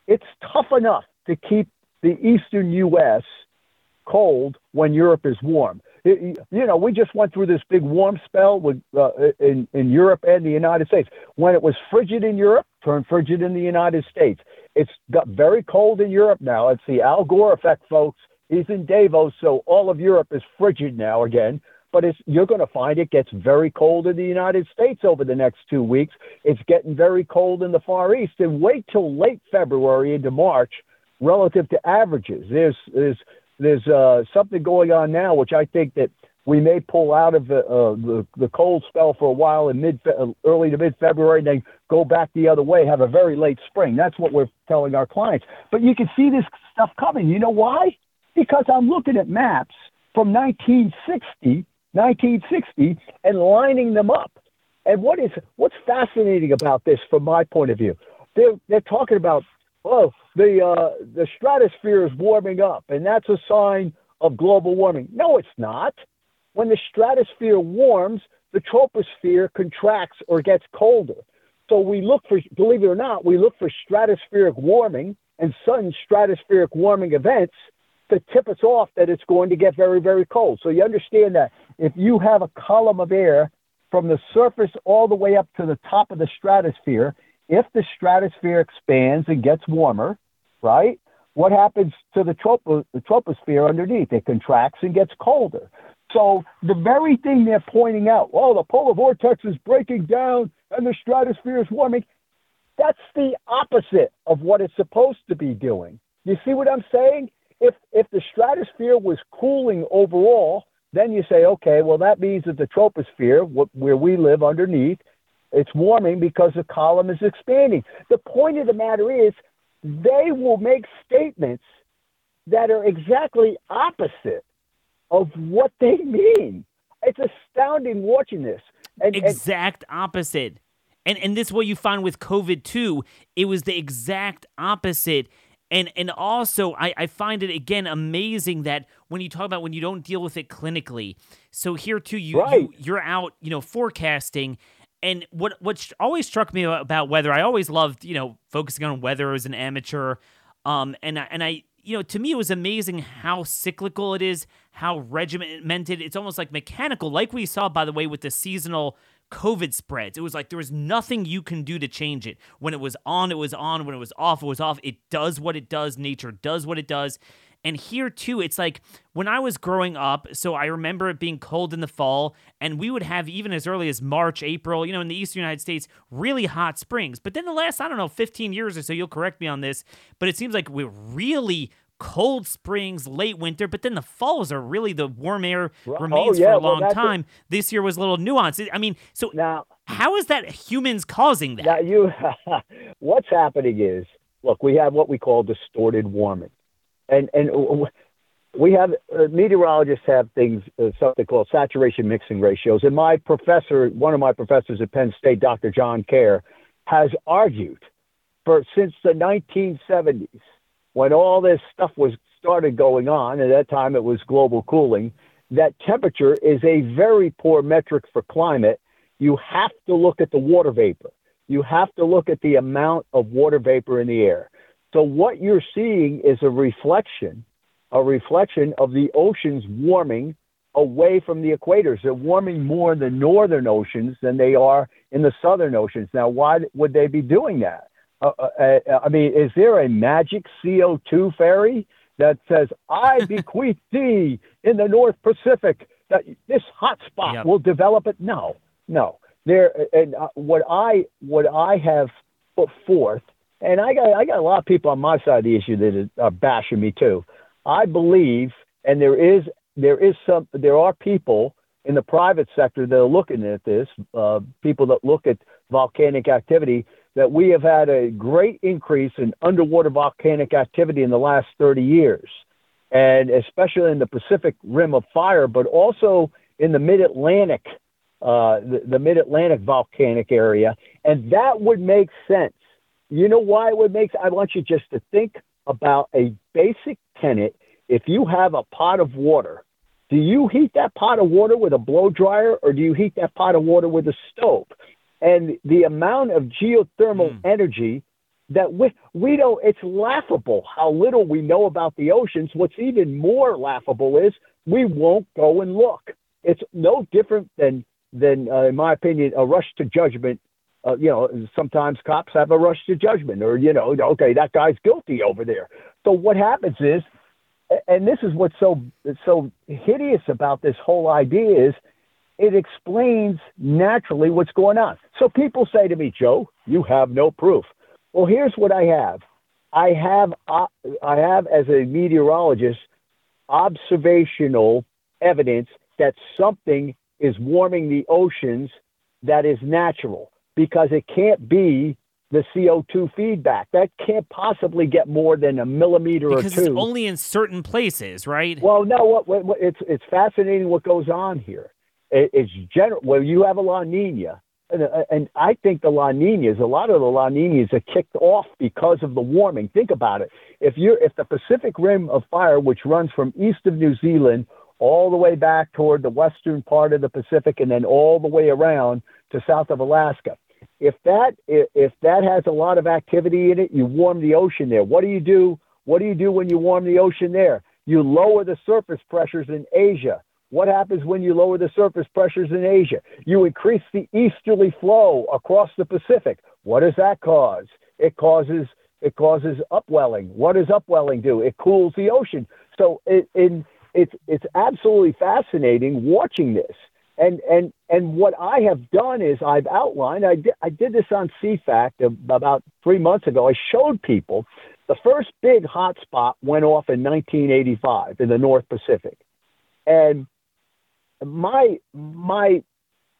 it's tough enough to keep the eastern U.S. cold when Europe is warm. It, you know, we just went through this big warm spell with, uh, in, in Europe and the United States. When it was frigid in Europe, turned frigid in the United States. It's got very cold in Europe now. It's the Al Gore effect, folks. He's in Davos, so all of Europe is frigid now again. but it's, you're going to find it gets very cold in the United States over the next two weeks. It's getting very cold in the Far East, and wait till late February into March relative to averages. There's there's there's uh, something going on now, which I think that we may pull out of the uh, the, the cold spell for a while in mid uh, early to mid February, and then go back the other way, have a very late spring. That's what we're telling our clients. But you can see this stuff coming. You know why? Because I'm looking at maps from 1960, 1960, and lining them up. And what is what's fascinating about this, from my point of view, they're they're talking about oh the uh, the stratosphere is warming up, and that's a sign of global warming. No, it's not. When the stratosphere warms, the troposphere contracts or gets colder. So we look for, believe it or not, we look for stratospheric warming and sudden stratospheric warming events to tip us off that it's going to get very, very cold. So you understand that if you have a column of air from the surface all the way up to the top of the stratosphere, if the stratosphere expands and gets warmer, right? What happens to the, tropo- the troposphere underneath? It contracts and gets colder. So the very thing they're pointing out, oh, the polar vortex is breaking down and the stratosphere is warming, that's the opposite of what it's supposed to be doing. You see what I'm saying? If if the stratosphere was cooling overall, then you say, okay, well that means that the troposphere, where we live underneath, it's warming because the column is expanding. The point of the matter is, they will make statements that are exactly opposite of what they mean. It's astounding watching this. And, exact and, opposite. And and this is what you find with COVID too. It was the exact opposite. And and also I, I find it again amazing that when you talk about when you don't deal with it clinically. So here too you, right. you you're out, you know, forecasting and what what always struck me about weather, I always loved, you know, focusing on weather as an amateur. Um, and I, and I you know, to me, it was amazing how cyclical it is, how regimented. It's almost like mechanical, like we saw, by the way, with the seasonal COVID spreads. It was like there was nothing you can do to change it. When it was on, it was on. When it was off, it was off. It does what it does. Nature does what it does. And here too, it's like when I was growing up, so I remember it being cold in the fall, and we would have even as early as March, April, you know, in the eastern United States, really hot springs. But then the last, I don't know, 15 years or so, you'll correct me on this, but it seems like we're really cold springs, late winter, but then the falls are really the warm air oh, remains oh, yeah. for a long well, time. This year was a little nuanced. I mean, so now how is that humans causing that? Now you, what's happening is, look, we have what we call distorted warming and and we have uh, meteorologists have things uh, something called saturation mixing ratios. And my professor, one of my professors at Penn State, Dr. John Cahir, has argued for since the 1970s when all this stuff was started going on. At that time, it was global cooling. That temperature is a very poor metric for climate. You have to look at the water vapor. You have to look at the amount of water vapor in the air. So what you're seeing is a reflection, a reflection of the oceans warming away from the equators. They're warming more in the northern oceans than they are in the southern oceans. Now, why would they be doing that? Uh, uh, uh I mean, is there a magic CO2 fairy that says, I bequeath thee in the North Pacific that this hot spot yep. will develop it? No, no. There, and uh, what I what I have put forth and I got I got a lot of people on my side of the issue that are bashing me too. I believe, and there is there is some there are people in the private sector that are looking at this, uh, people that look at volcanic activity, that we have had a great increase in underwater volcanic activity in the last 30 years, and especially in the Pacific Rim of Fire, but also in the Mid Atlantic, uh, the, the Mid Atlantic volcanic area, and that would make sense you know why it would make? I want you just to think about a basic tenet. If you have a pot of water, do you heat that pot of water with a blow dryer or do you heat that pot of water with a stove? And the amount of geothermal mm. energy that we, we don't, it's laughable how little we know about the oceans. What's even more laughable is we won't go and look. It's no different than, than uh, in my opinion, a rush to judgment uh, you know, sometimes cops have a rush to judgment or, you know, okay, that guy's guilty over there. So what happens is and this is what's so so hideous about this whole idea is it explains naturally what's going on. So people say to me, Joe, you have no proof. Well, here's what I have. I have uh, I have as a meteorologist observational evidence that something is warming the oceans that is natural because it can't be the CO2 feedback. That can't possibly get more than a millimeter because or two. it's only in certain places, right? Well, no, what, what, what, it's it's fascinating what goes on here. It, it's general. Well, you have a La Nina, and, uh, and I think the La Ninas, a lot of the La Ninas are kicked off because of the warming. Think about it. If you're if the Pacific Rim of Fire, which runs from east of New Zealand all the way back toward the western part of the Pacific, and then all the way around to south of Alaska if that if that has a lot of activity in it, you warm the ocean there. What do you do? What do you do when you warm the ocean there? You lower the surface pressures in Asia. What happens when you lower the surface pressures in Asia? You increase the easterly flow across the Pacific. What does that cause? It causes it causes upwelling. What does upwelling do? It cools the ocean. So it, it it's it's absolutely fascinating watching this. And and and what I have done is I've outlined. I did I did this on CFACT about three months ago. I showed people the first big hotspot went off in 1985 in the North Pacific, and my my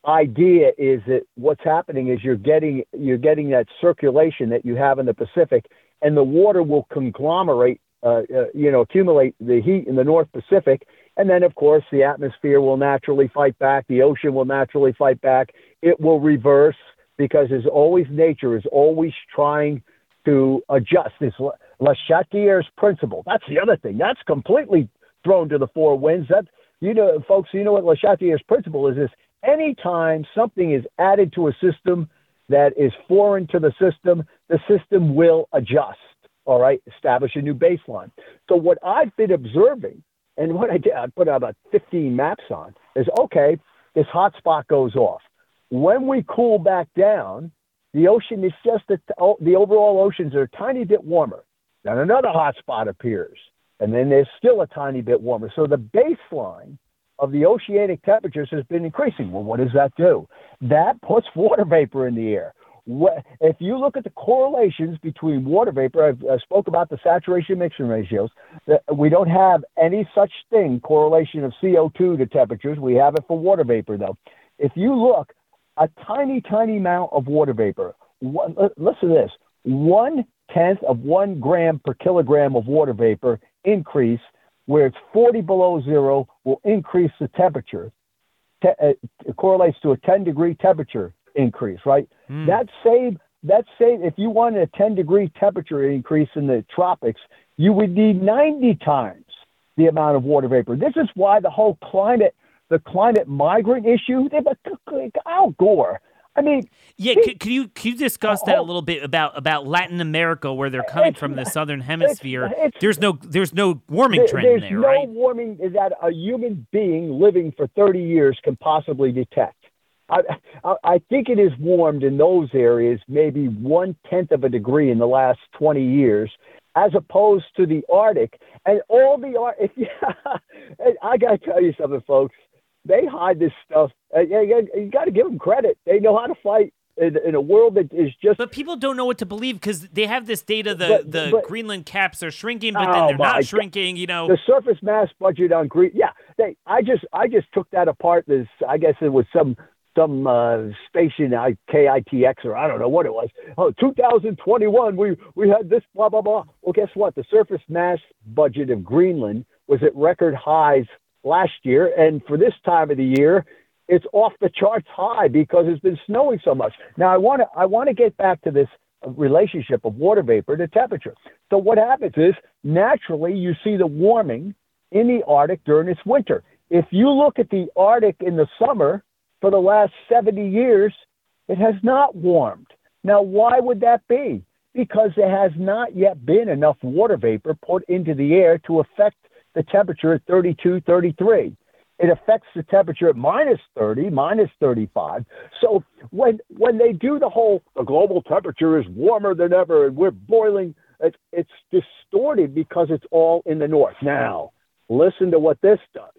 idea is that what's happening is you're getting you're getting that circulation that you have in the Pacific, and the water will conglomerate, uh, uh, you know, accumulate the heat in the North Pacific, and then, of course, the atmosphere will naturally fight back. The ocean will naturally fight back. It will reverse because, as always, nature is always trying to adjust. This Le Chatelier's principle. That's the other thing. That's completely thrown to the four winds. That you know, folks, you know what Le Chatelier's principle is? This anytime something is added to a system that is foreign to the system, the system will adjust. All right, establish a new baseline. So what I've been observing and what I did, I put about 15 maps on, is okay, this hot spot goes off. When we cool back down, the ocean is just a, oh, the overall oceans are a tiny bit warmer. Then another hot spot appears, and then there's still a tiny bit warmer. So the baseline of the oceanic temperatures has been increasing. Well, what does that do? That puts water vapor in the air if you look at the correlations between water vapor, I've, I spoke about the saturation mixing ratios. That we don't have any such thing correlation of CO2 to temperatures. We have it for water vapor, though. If you look, a tiny, tiny amount of water vapor. One, listen to this: one tenth of one gram per kilogram of water vapor increase, where it's 40 below zero, will increase the temperature. Te- uh, it correlates to a 10 degree temperature increase, right? Mm. That same that same if you wanted a 10 degree temperature increase in the tropics, you would need 90 times the amount of water vapor. This is why the whole climate the climate migrant issue, Al Gore. I mean, yeah. could, could, you could you discuss that a little bit about about Latin America, where they're coming from the southern hemisphere? It's, it's, there's no there's no warming trend there's there, no right? warming that a human being living for 30 years can possibly detect. I, I think it is warmed in those areas maybe one tenth of a degree in the last 20 years, as opposed to the Arctic. And all the Arctic, yeah, I got to tell you something, folks. They hide this stuff. You, got to give them credit. They know how to fight in, in, a world that is just. But people don't know what to believe because they have this data. The but, the but, Greenland caps are shrinking, but oh then they're not shrinking. You know, the surface mass budget on Green. Yeah, they. I just I just took that apart. This I guess it was some some uh, station KITX or I don't know what it was. Oh, 2021, we we had this blah blah blah. Well, guess what? The surface mass budget of Greenland was at record highs last year, and for this time of the year, it's off the charts high because it's been snowing so much. Now, I want to I want to get back to this relationship of water vapor to temperature. So what happens is naturally you see the warming in the Arctic during its winter. If you look at the Arctic in the summer, for the last 70 years, it has not warmed. Now, why would that be? Because there has not yet been enough water vapor put into the air to affect the temperature at 32, 33. It affects the temperature at minus 30, minus 35. So when when they do the whole the global temperature is warmer than ever and we're boiling, It's, it's distorted because it's all in the north. Now, listen to what this does.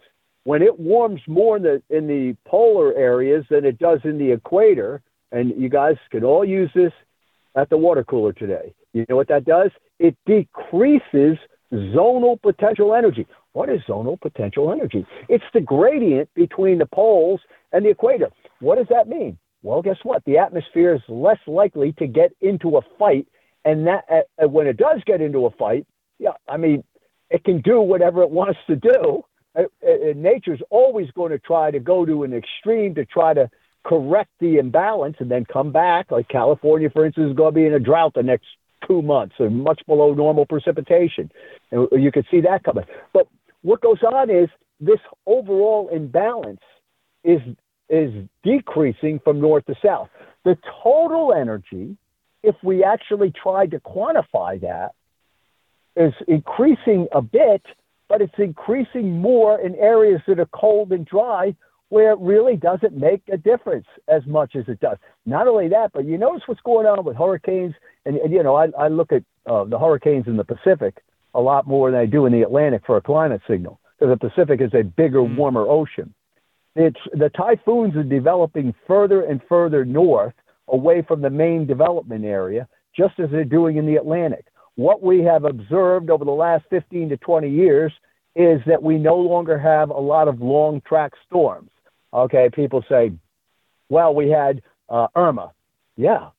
When it warms more in the in the polar areas than it does in the equator, and you guys can all use this at the water cooler today. You know what that does? It decreases zonal potential energy. What is zonal potential energy? It's the gradient between the poles and the equator. What does that mean? Well, guess what? The atmosphere is less likely to get into a fight, and that uh, when it does get into a fight, yeah, I mean, it can do whatever it wants to do. Uh, uh, nature's always going to try to go to an extreme to try to correct the imbalance and then come back. Like California, for instance, is going to be in a drought the next two months, and much below normal precipitation, and you can see that coming. But what goes on is this overall imbalance is is decreasing from north to south. The total energy, if we actually tried to quantify that, is increasing a bit, but it's increasing more in areas that are cold and dry where it really doesn't make a difference as much as it does. Not only that, but you notice what's going on with hurricanes, and, and you know, I, I look at uh, the hurricanes in the Pacific a lot more than I do in the Atlantic for a climate signal, because the Pacific is a bigger, mm. warmer ocean. It's the typhoons are developing further and further north, away from the main development area, just as they're doing in the Atlantic. What we have observed over the last 15 to 20 years is that we no longer have a lot of long track storms. Okay, people say, well, we had uh, Irma. Yeah,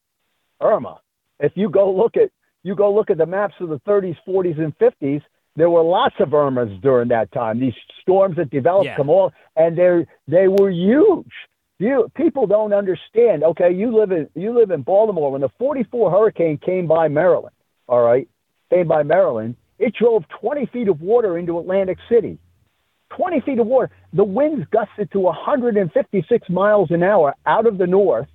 Irma. If you go look at you go look at the maps of the 30s, 40s, and 50s, there were lots of Irmas during that time. These storms that developed yeah. come all, and they they were huge. You people don't understand. Okay, you live in you live in Baltimore. When the 44 hurricane came by Maryland, all right, came by Maryland, it drove 20 feet of water into Atlantic City. 20 feet of water. The winds gusted to 156 miles an hour out of the north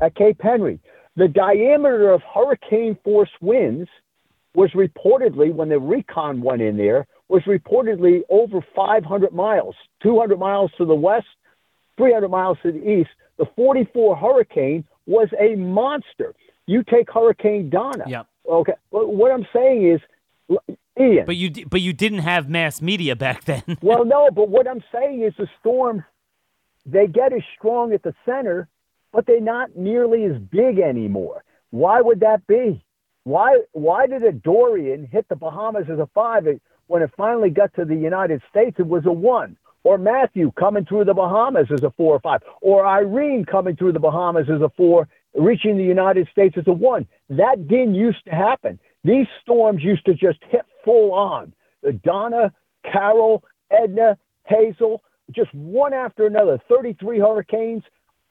at Cape Henry. The diameter of hurricane force winds was reportedly, when the recon went in there, was reportedly over 500 miles, 200 miles to the west, 300 miles to the east. The 44 hurricane was a monster. You take Hurricane Donna. Yep. Okay. What I'm saying is, Ian. But you but you didn't have mass media back then. well, no. But what I'm saying is the storm, they get as strong at the center, but they're not nearly as big anymore. Why would that be? Why why did a Dorian hit the Bahamas as a five when it finally got to the United States? It was a one. Or Matthew coming through the Bahamas as a four or five. Or Irene coming through the Bahamas as a four, reaching the United States as a one. That didn't used to happen. These storms used to just hit full on. Donna, Carol, Edna, Hazel, just one after another. 33 hurricanes,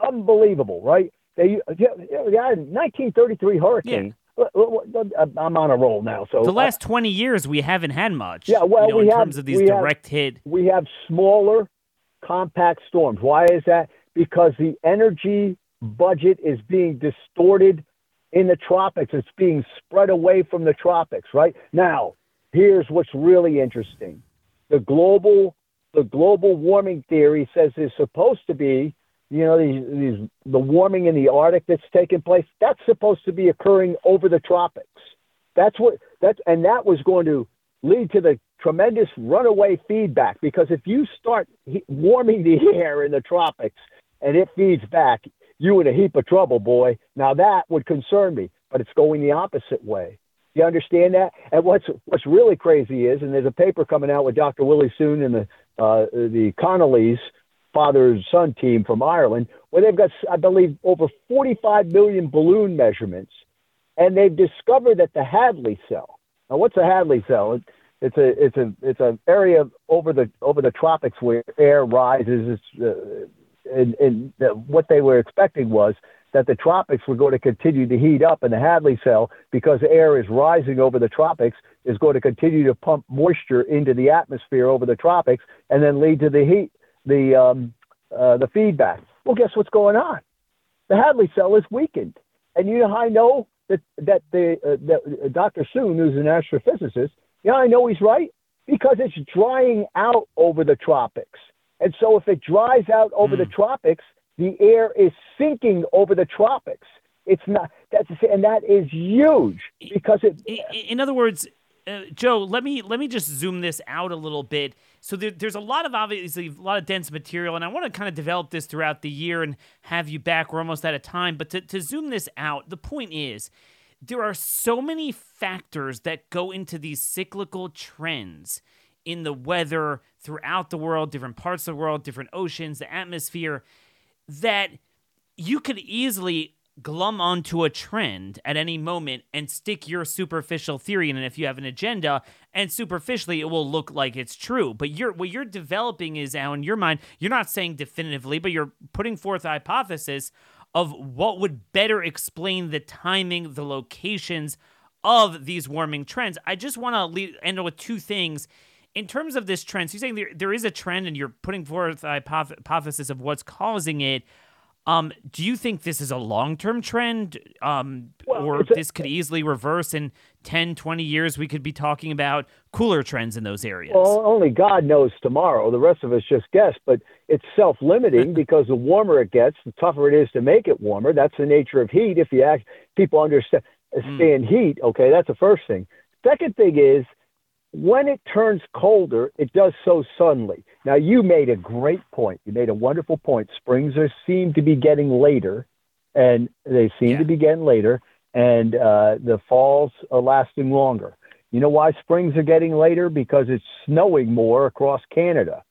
unbelievable, right? They, yeah, 1933 hurricane. Yeah. Uh, I'm on a roll now. So the uh, last 20 years, we haven't had much. Yeah, well, you know, we in have, terms of these direct have, hit. We have smaller, compact storms. Why is that? Because the energy budget is being distorted in the tropics. It's being spread away from the tropics, right? Now, here's what's really interesting. The global the global warming theory says there's supposed to be, you know, these, these the warming in the Arctic that's taking place. That's supposed to be occurring over the tropics. That's what that's and that was going to lead to the tremendous runaway feedback because if you start warming the air in the tropics and it feeds back, you in a heap of trouble, boy. Now that would concern me, but it's going the opposite way. You understand that? And what's what's really crazy is, and there's a paper coming out with Dr. Willie Soon and the uh, the Connolly's father son team from Ireland, where they've got, I believe, over 45 million balloon measurements, and they've discovered that the Hadley cell. Now, what's a Hadley cell? It, it's a it's a it's an area over the over the tropics where air rises. It's, uh, and, and the, what they were expecting was that the tropics were going to continue to heat up, and the Hadley cell, because air is rising over the tropics, is going to continue to pump moisture into the atmosphere over the tropics, and then lead to the heat, the um, uh, the feedback. Well, guess what's going on? The Hadley cell is weakened, and you know I know that that the uh, that uh, Dr. Soon, who's an astrophysicist, you know I know he's right because it's drying out over the tropics. And so if it dries out over mm. the hmm. tropics, the air is sinking over the tropics. It's not that's and that is huge because it. In other words, uh, Joe, let me let me just zoom this out a little bit. So there, there's a lot of obviously a lot of dense material, and I want to kind of develop this throughout the year and have you back. We're almost out of time, but to, to zoom this out, the point is there are so many factors that go into these cyclical trends in the weather throughout the world, different parts of the world, different oceans, the atmosphere, that you could easily glum onto a trend at any moment and stick your superficial theory in and if you have an agenda and superficially it will look like it's true. But you're what you're developing is now in your mind you're not saying definitively but you're putting forth a hypothesis of what would better explain the timing the locations of these warming trends. I just want to end with two things in terms of this trend so you're saying there, there is a trend and you're putting forth a hypothesis of what's causing it um, do you think this is a long term trend? Um, well, or this could easily reverse in 10, 20 years? We could be talking about cooler trends in those areas. Well, only God knows tomorrow. The rest of us just guess, but it's self limiting because the warmer it gets, the tougher it is to make it warmer. That's the nature of heat. If you act, people understand mm. heat, okay, that's the first thing. Second thing is, when it turns colder, it does so suddenly. Now, you made a great point. You made a wonderful point. Springs are seem to be getting later, and they seem yeah. to be getting later, and uh, the falls are lasting longer. You know why springs are getting later? Because it's snowing more across Canada.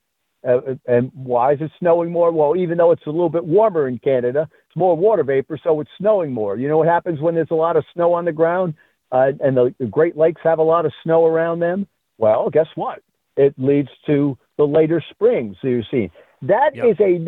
Uh, and why is it snowing more? Well, even though it's a little bit warmer in Canada, it's more water vapor, so it's snowing more. You know what happens when there's a lot of snow on the ground? Uh, and the, the Great Lakes have a lot of snow around them, well, guess what? It leads to the later springs that you're seeing. That yep. is a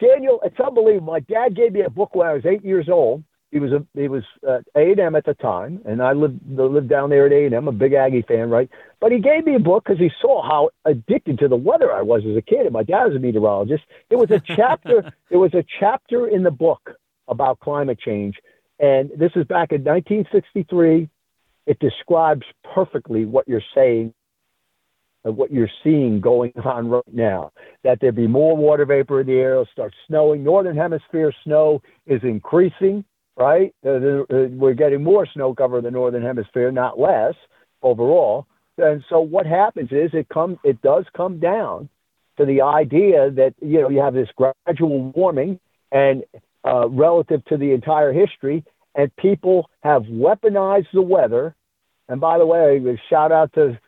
Daniel. It's unbelievable. My dad gave me a book when I was eight years old. He was a he was uh, A and M at the time, and I lived lived down there at A and M. A big Aggie fan, right? But he gave me a book because he saw how addicted to the weather I was as a kid. And my dad was a meteorologist. It was a chapter. it was a chapter in the book about climate change, and this is back in 1963 it describes perfectly what you're saying and what you're seeing going on right now. That there be more water vapor in the air, it'll start snowing. Northern hemisphere snow is increasing, right? Uh, uh, we're getting more snow cover in the northern hemisphere, not less overall. And so what happens is it comes, it does come down to the idea that you know you have this gradual warming and uh, relative to the entire history, and people have weaponized the weather. And by the way, shout out to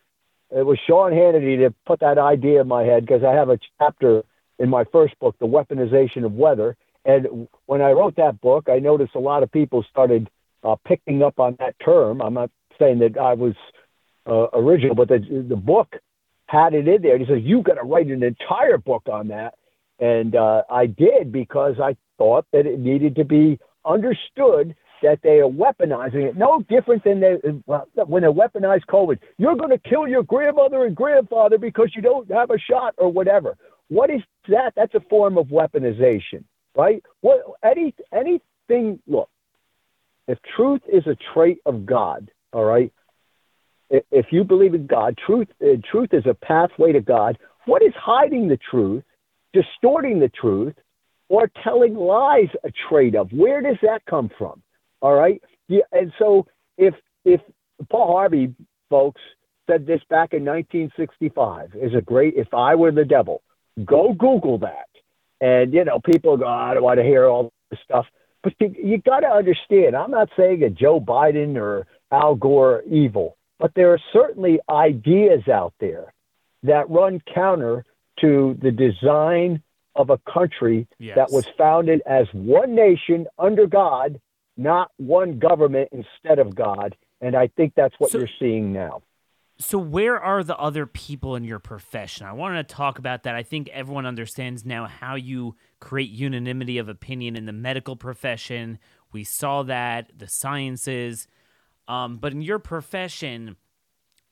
it was Sean Hannity that put that idea in my head because I have a chapter in my first book, The Weaponization of Weather. And when I wrote that book, I noticed a lot of people started uh, picking up on that term. I'm not saying that I was uh, original, but the, the book had it in there. He says, You got to write an entire book on that. And uh, I did because I thought that it needed to be understood that they are weaponizing it. No different than they, well, when they weaponize COVID. You're going to kill your grandmother and grandfather because you don't have a shot or whatever. What is that? That's a form of weaponization, right? What any anything? Look, if truth is a trait of God, all right. If you believe in God, truth uh, truth is a pathway to God. What is hiding the truth, distorting the truth, or telling lies a trait of? Where does that come from? All right. Yeah, and so if if Paul Harvey, folks, said this back in 1965 is a great. If I were the devil, go Google that. And you know, people go, ah, I don't want to hear all this stuff. But you, you got to understand. I'm not saying that Joe Biden or Al Gore are evil, but there are certainly ideas out there that run counter to the design of a country yes. that was founded as one nation under God not one government instead of God. And I think that's what so, you're seeing now. So, where are the other people in your profession? I wanted to talk about that. I think everyone understands now how you create unanimity of opinion in the medical profession. We saw that, the sciences. Um, but in your profession,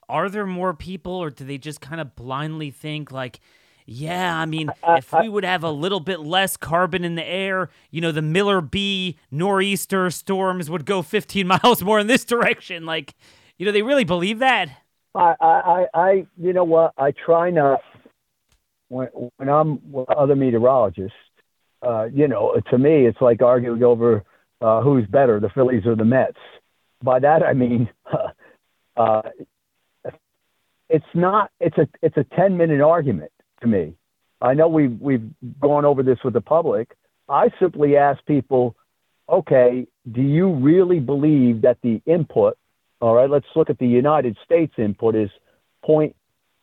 are there more people, or do they just kind of blindly think, like, yeah, I mean, if we would have a little bit less carbon in the air, you know, the Miller B nor'easter storms would go 15 miles more in this direction. Like, you know, they really believe that. I, I, I, you know what? I try not when when I'm with other meteorologists. Uh, you know, to me, it's like arguing over uh, who's better, the Phillies or the Mets. By that I mean, uh, it's not. It's a it's a ten minute argument to me. I know we've we've gone over this with the public. I simply ask people, okay, do you really believe that the input? All right, let's look at the United States input is point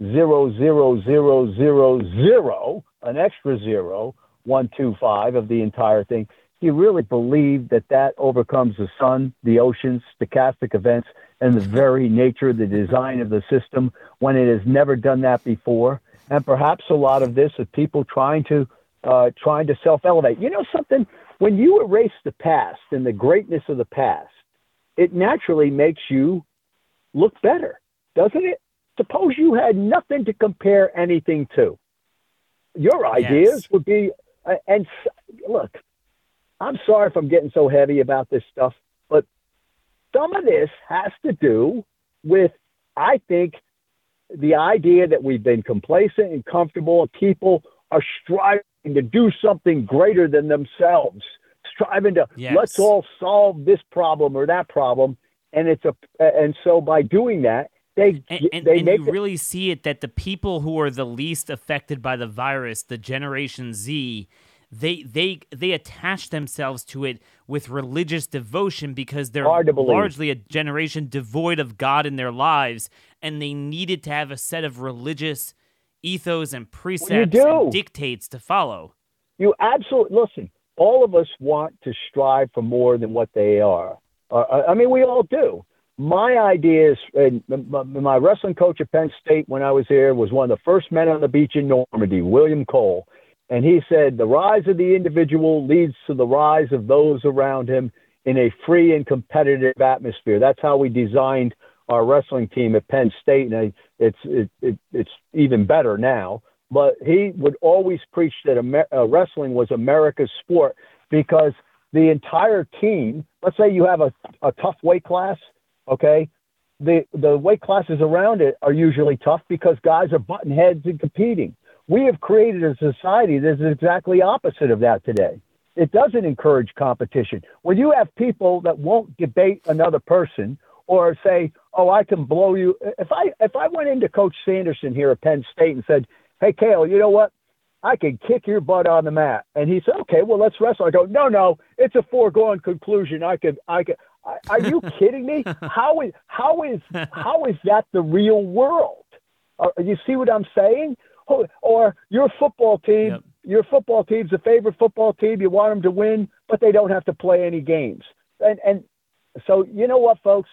zero zero zero zero zero, an extra zero, one two five of the entire thing Do you really believe that that overcomes the sun, the oceans, stochastic events, and the very nature, the design of the system when it has never done that before? And perhaps a lot of this is people trying to uh, trying to self elevate. You know something? When you erase the past and the greatness of the past, it naturally makes you look better, doesn't it? Suppose you had nothing to compare anything to. Your ideas yes. would be, uh, and look, I'm sorry if I'm getting so heavy about this stuff, but some of this has to do with, I think, the idea that we've been complacent and comfortable, people are striving to do something greater than themselves, striving to yes. let's all solve this problem or that problem, and it's a and so by doing that, they and, and, they and you it, really see it that the people who are the least affected by the virus, the Generation Z, they they they attach themselves to it with religious devotion because they're largely a generation devoid of God in their lives, and they needed to have a set of religious ethos and precepts well, and dictates to follow. You absolutely listen. All of us want to strive for more than what they are. Uh, I mean, we all do. My idea is, and my wrestling coach at Penn State when I was here was one of the first men on the beach in Normandy, William Koll and he said, The rise of the individual leads to the rise of those around him in a free and competitive atmosphere. That's how we designed our wrestling team at Penn State, and it's it, it, it's even better now. But he would always preach that Amer- uh, wrestling was America's sport because the entire team. Let's say you have a, a tough weight class, okay. The the weight classes around it are usually tough because guys are butting heads and competing. We have created a society that is exactly opposite of that today. It doesn't encourage competition. When you have people that won't debate another person or say, "Oh, I can blow you," if I if I went into Coach Sanderson here at Penn State and said, "Hey, Cael, you know what? I can kick your butt on the mat," and he said, "Okay, well, let's wrestle." I go, "No, no, it's a foregone conclusion. I could, I could." Are you kidding me? How is how is how is that the real world? Uh, you see what I'm saying? Or your football team, yep. your football team's a favorite football team. You want them to win, but they don't have to play any games. And and so you know what, folks,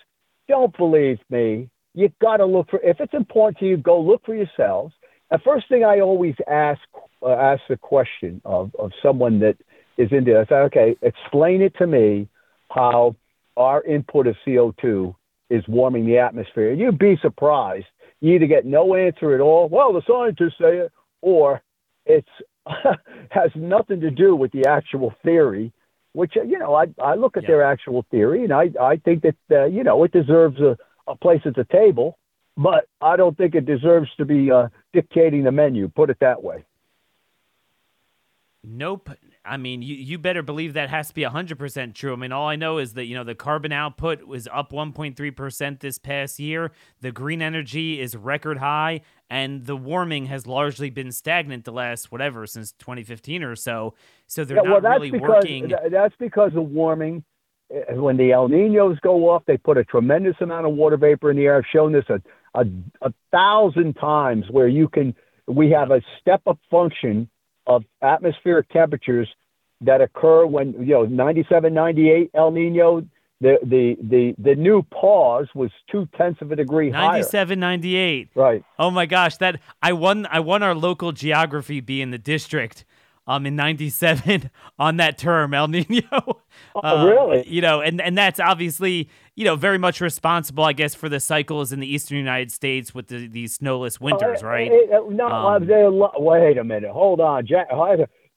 don't believe me. You got to look for if it's important to you, go look for yourselves. The first thing I always ask uh, ask the question of of someone that is into. I say, okay, explain it to me how our input of CO2 is warming the atmosphere. You'd be surprised you either get no answer at all, well, the scientists say it, or it's has nothing to do with the actual theory, which you know I I look at yeah. their actual theory and I I think that uh, you know it deserves a, a place at the table, but I don't think it deserves to be uh, dictating the menu. Put it that way. Nope. I mean, you, you better believe that has to be 100% true. I mean, all I know is that, you know, the carbon output was up 1.3% this past year. The green energy is record high, and the warming has largely been stagnant the last, whatever, since 2015 or so. So they're yeah, well, not really because, working. That's because of warming. Eh, when the El Ninos go off, they put a tremendous amount of water vapor in the air. I've shown this a, a, a thousand times where you can, we have a step up function of atmospheric temperatures that occur when you know 97 98 el nino the the the the new pause was two tenths of a degree 97 higher. 98 right. Oh my gosh that i won i won our local geography bee in the district um in 97 on that term el nino oh, uh, really you know and and that's obviously you know very much responsible i guess for the cycles in the eastern united states with the, these snowless winters oh, right it, it, no um, wait a minute hold on Jack,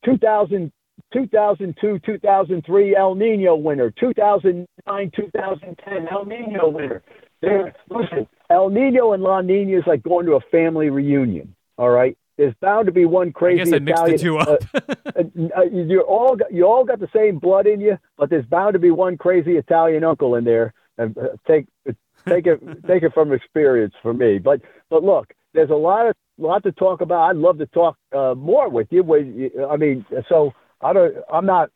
2000 2002 2003 El Nino winter, 2009 2010 El Nino winter. There, listen, El Nino and La Nina is like going to a family reunion. All right, there's bound to be one crazy I guess I mixed Italian. the two up. uh, you all got, you all got the same blood in you, but there's bound to be one crazy Italian uncle in there. And uh, take take it take it from experience for me. But but look, there's a lot of lot to talk about. I'd love to talk uh, more with you. I mean, so I don't. I'm not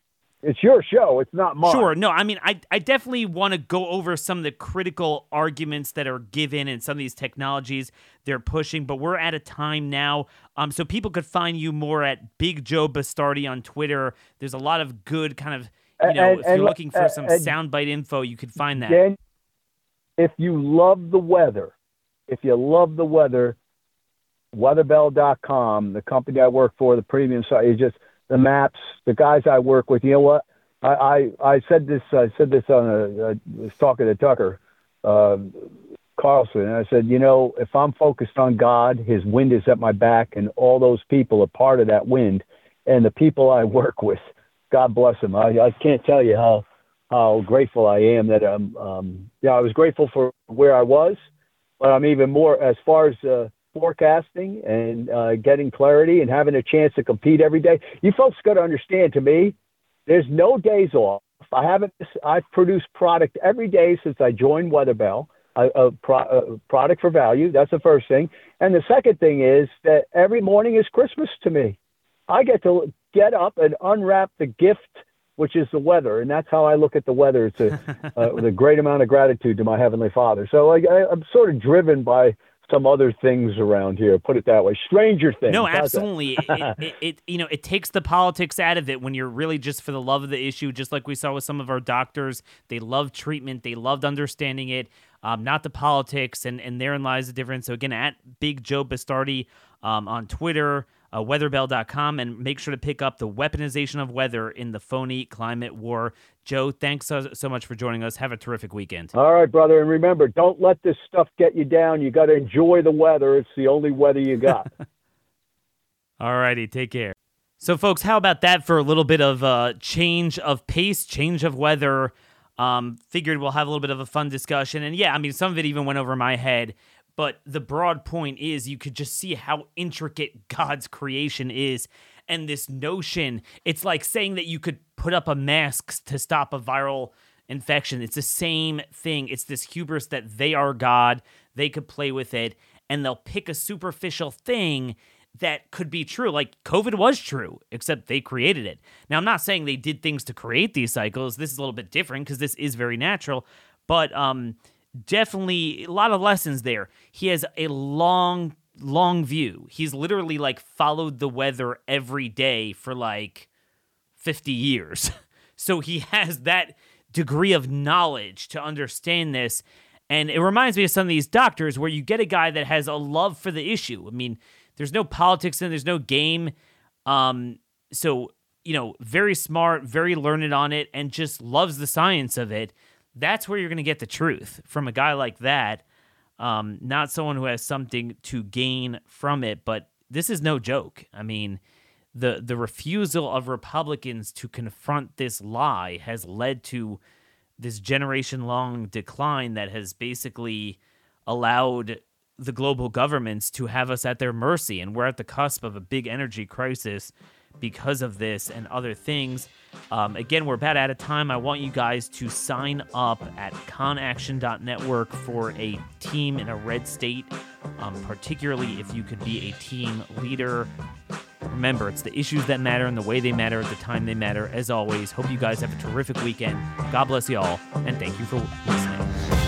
it's your show. It's not mine. Sure. No, I mean, I, I definitely want to go over some of the critical arguments that are given and some of these technologies they're pushing, but we're at a time now. Um, so people could find you more at Big Joe Bastardi on Twitter. There's a lot of good kind of, you know, And- if you're looking for some soundbite info, you could find that. Dan, if you love the weather, if you love the weather, weatherbell.com, the company I work for, the premium site, is just the maps, the guys I work with. You know what? I, I, I said this. I said this on a. Was talking to Tucker um, Carlson, and I said, you know, if I'm focused on God, His wind is at my back, and all those people are part of that wind, and the people I work with, God bless them. I, I can't tell you how how grateful I am that um um yeah I was grateful for where I was, but I'm even more as far as uh, forecasting and uh, getting clarity and having a chance to compete every day. You folks got to understand. To me, there's no days off. I haven't. I've produced product every day since I joined Weatherbell. A, a, pro, a product for value. That's the first thing. And the second thing is that every morning is Christmas to me. I get to get up and unwrap the gift, which is the weather, and that's how I look at the weather. It's a, uh, with a great amount of gratitude to my heavenly Father. So I, I, I'm sort of driven by some other things around here. Put it that way, stranger things. No, absolutely. it, it, it, you know, it takes the politics out of it when you're really just for the love of the issue. Just like we saw with some of our doctors, they loved treatment, they loved understanding it, um, not the politics, and and therein lies the difference. So again, at Big Joe Bastardi um, on Twitter. Uh, weatherbell.com and make sure to pick up the weaponization of weather in the phony climate war. Joe, thanks so, so much for joining us. Have a terrific weekend. All right, brother, and remember, don't let this stuff get you down. You got to enjoy the weather. It's the only weather you got. All righty, take care. So, folks, how about that for a little bit of uh, change of pace, change of weather? Um, figured we'll have a little bit of a fun discussion. And yeah, I mean, some of it even went over my head. But the broad point is you could just see how intricate God's creation is. And this notion, it's like saying that you could put up a mask to stop a viral infection. It's the same thing. It's this hubris that they are God, they could play with it, and they'll pick a superficial thing that could be true. Like COVID was true, except they created it. Now, I'm not saying they did things to create these cycles. This is a little bit different because this is very natural, but um, definitely a lot of lessons there. He has a long, long view. He's literally like followed the weather every day for like 50 years. So he has that degree of knowledge to understand this. And it reminds me of some of these doctors where you get a guy that has a love for the issue. I mean, there's no politics and there's no game. Um, so, you know, very smart, very learned on it, and just loves the science of it. That's where you're going to get the truth from a guy like that. Um, not someone who has something to gain from it, but this is no joke. I mean, the the refusal of Republicans to confront this lie has led to this generation long decline that has basically allowed the global governments to have us at their mercy and we're at the cusp of a big energy crisis because of this and other things um, again we're about out of time i want you guys to sign up at conaction.network for a team in a red state um, particularly if you could be a team leader Remember, it's the issues that matter and the way they matter at the time they matter. As always, hope you guys have a terrific weekend. God bless you all, and thank you for listening.